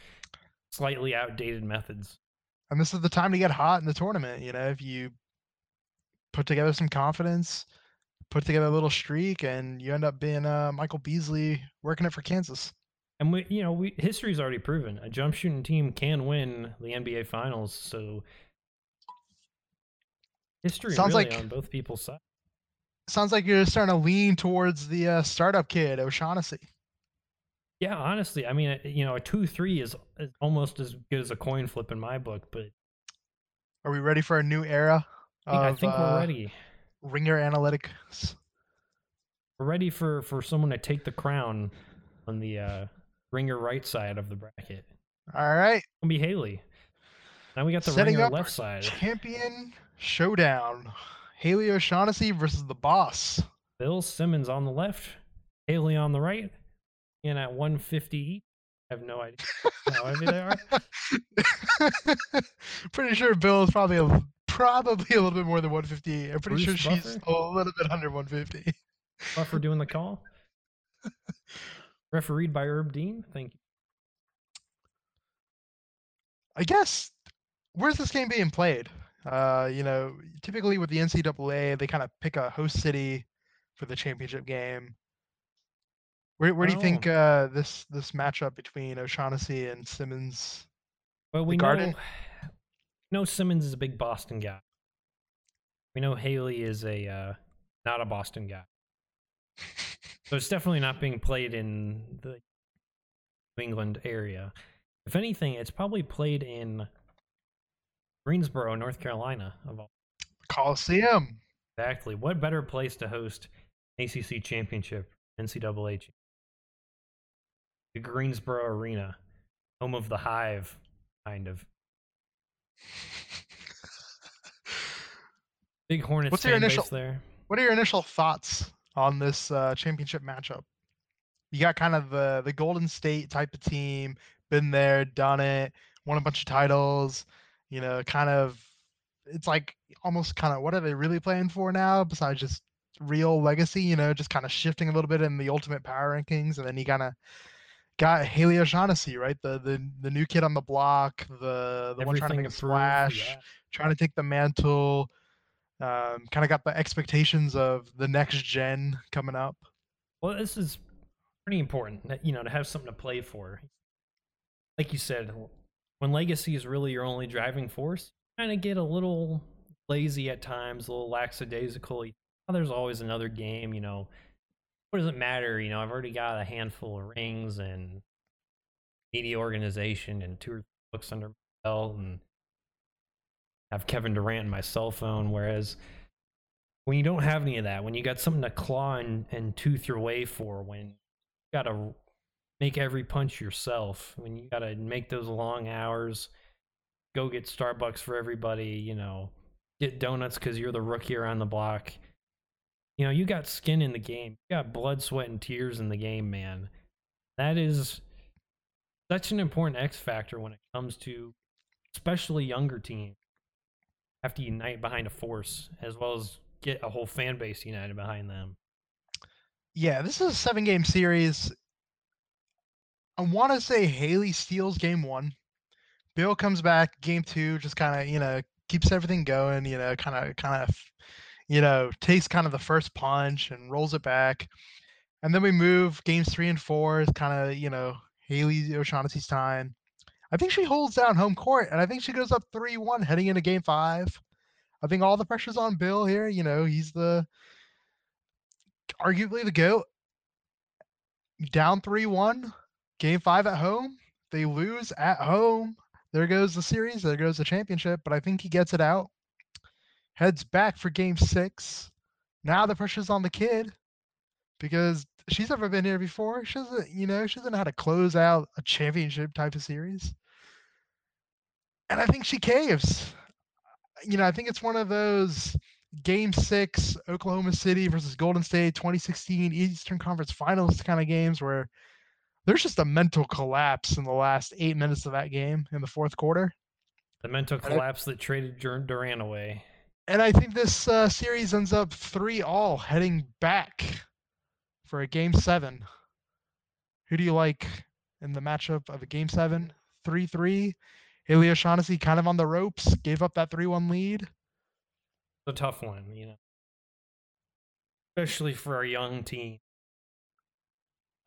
slightly outdated methods. And this is the time to get hot in the tournament. You know, if you put together some confidence, put together a little streak, and you end up being uh, Michael Beasley working it for Kansas. And we, you know, we history's already proven a jump shooting team can win the NBA Finals. So history Sounds really like- on both people's sides. Sounds like you're starting to lean towards the uh, startup kid, O'Shaughnessy. Yeah, honestly, I mean, uh, you know, a two-three is is almost as good as a coin flip in my book. But Are we ready for a new era? I think, I of, think uh, we're ready. Ringer Analytics. We're ready for for someone to take the crown on the uh, ringer right side of the bracket. All right, Gonna be Haley. Now we got the Setting ringer left side. champion showdown. Haley O'Shaughnessy versus the boss. Bill Simmons on the left, Haley on the right, and at 150 each. I have no idea how heavy they are. pretty sure Bill is probably a, probably a little bit more than 150. I'm pretty Bruce sure she's Buffer? a little bit under 150. Buffer doing the call. Refereed by Herb Dean. Thank you. I guess where's this game being played? Uh, you know, typically with the NCAA, they kind of pick a host city for the championship game. Where, where do you think Oh. uh, this this matchup between O'Shaughnessy and Simmons? Well, we know, know Simmons is a big Boston guy. We know Haley is a uh, not a Boston guy. So it's definitely not being played in the New England area. If anything, it's probably played in Greensboro, North Carolina. Of all. Coliseum. Exactly. What better place to host ACC championship, NCAA? The Greensboro Arena, home of the Hive, kind of. Big Hornets What's your initial- there. What are your initial thoughts on this uh, championship matchup? You got kind of the the Golden State type of team, been there, done it, won a bunch of titles. You know, kind of. It's like almost kind of what are they really playing for now? Besides just real legacy, you know, just kind of shifting a little bit in the ultimate power rankings, and then you kind of got Haley O'Shaughnessy, right? The the the new kid on the block, the the one trying to make a splash yeah. trying to take the mantle. Um, kind of got the expectations of the next gen coming up. Well, this is pretty important, you know, to have something to play for. Like you said, when legacy is really your only driving force, kind of get a little lazy at times, a little lackadaisical. There's always another game, you know. What does it matter? You know, I've already got a handful of rings and media organization and two or three books under my belt and have Kevin Durant in my cell phone. Whereas when you don't have any of that, when you got something to claw and, and tooth your way for, when you got to make every punch yourself, when you got to make those long hours, go get Starbucks for everybody, you know, get donuts because you're the rookie around the block. You know, you got skin in the game. You got blood, sweat, and tears in the game, man. That is such an important X factor when it comes to especially younger teams have to unite behind a force as well as get a whole fan base united behind them. Yeah, this is a seven game series. I want to say Haley steals game one. Bill comes back game two, just kind of, you know, keeps everything going, you know, kind of, kind of, you know, takes kind of the first punch and rolls it back. And then we move games three and four is kind of, you know, Haley O'Shaughnessy's time. I think she holds down home court and I think she goes up 3 1 heading into game five. I think all the pressure's on Bill here. You know, he's the arguably the GOAT. Down 3 1, game five at home. They lose at home. There goes the series. There goes the championship. But I think he gets it out. Heads back for game six. Now the pressure's on the kid because she's never been here before. She doesn't, you know, she doesn't know how to close out a championship type of series. And I think she caves. You know, I think it's one of those game six, Oklahoma City versus Golden State 2016 Eastern Conference Finals kind of games where there's just a mental collapse in the last eight minutes of that game in the fourth quarter. The mental collapse that traded Durant away. And I think this uh, series ends up three all heading back for a game seven. Who do you like in the matchup of a game seven? 3 3. Haley O'Shaughnessy kind of on the ropes, gave up that 3 1 lead. It's a tough one, you know. Especially for our young team.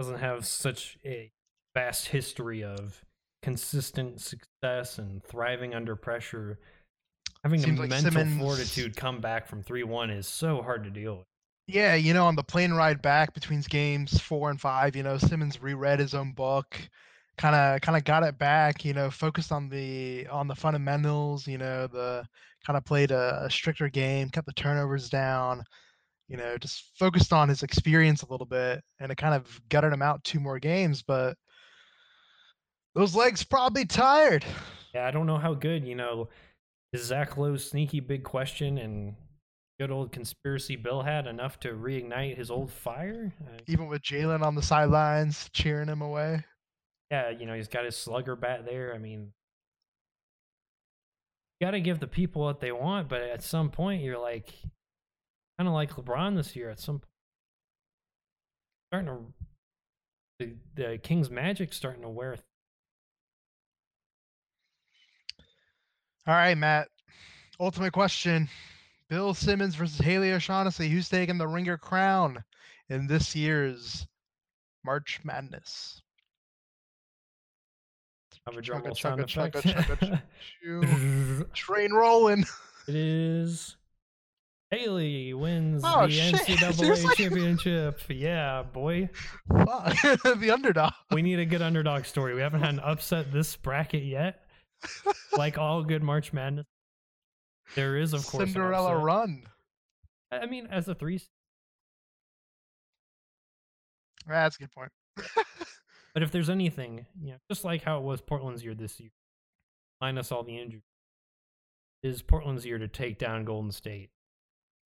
Doesn't have such a vast history of consistent success and thriving under pressure. Having Seems a like mental Simmons... fortitude come back from 3 1 is so hard to deal with. Yeah, you know, on the plane ride back between games four and five, you know, Simmons reread his own book, kind of kind of got it back, you know, focused on the on the fundamentals, you know, the kind of played a, a stricter game, kept the turnovers down, you know, just focused on his experience a little bit, and it kind of gutted him out two more games, but those legs probably tired. Yeah, I don't know how good, you know, is Zach Lowe's sneaky big question and good old conspiracy Bill had enough to reignite his old fire. Even with Jalen on the sidelines cheering him away. Yeah, you know, he's got his slugger bat there. I mean, you got to give the people what they want, but at some point, you're like, kind of like LeBron this year. At some point, starting to, the, the King's magic starting to wear. All right, Matt. Ultimate question. Bill Simmons versus Haley O'Shaughnessy. Who's taking the ringer crown in this year's March Madness? Have a drum roll sound effect. Train rolling. It is Haley wins oh, the shit. NCAA Seriously? championship. Yeah, boy. the underdog. We need a good underdog story. We haven't had an upset this bracket yet. like all good March Madness there is, of course, Cinderella run. I mean, as a three. That's a good point. but if there's anything, you know, just like how it was Portland's year this year, minus all the injuries, is Portland's year to take down Golden State,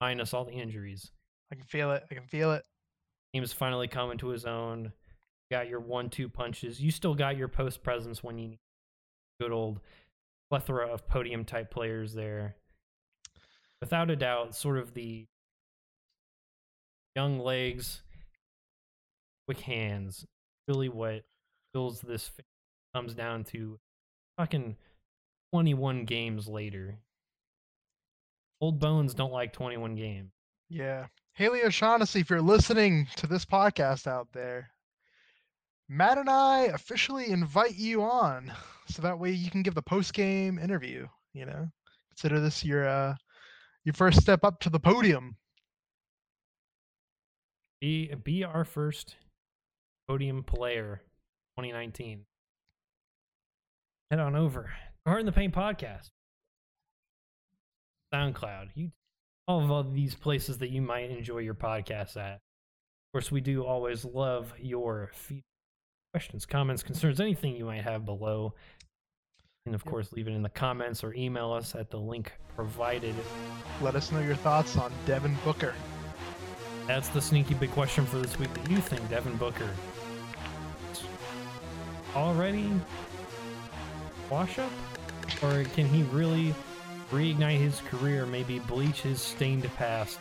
minus all the injuries. I can feel it. I can feel it. Team's finally coming to his own. Got your one-two punches. You still got your post presence when you need good old plethora of podium type players there without a doubt, sort of the young legs, quick hands, really what builds this comes down to fucking 21 games later. Old bones don't like 21 games. Yeah. Haley O'Shaughnessy, if you're listening to this podcast out there, Matt and I officially invite you on so that way you can give the post game interview. You know, consider this your uh, your first step up to the podium. Be be our first podium player 2019. head on over. Hard in the Paint podcast, SoundCloud, you all of all these places that you might enjoy your podcast at. Of course, we do always love your feedback, questions, comments, concerns, anything you might have below. And of course, leave it in the comments or email us at the link provided. Let us know your thoughts on Devin Booker. That's the sneaky big question for this week. Do you think Devin Booker already wash up? Or can he really reignite his career, maybe bleach his stained past?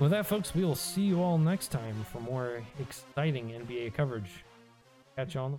With that, folks, we will see you all next time for more exciting NBA coverage. Catch you on the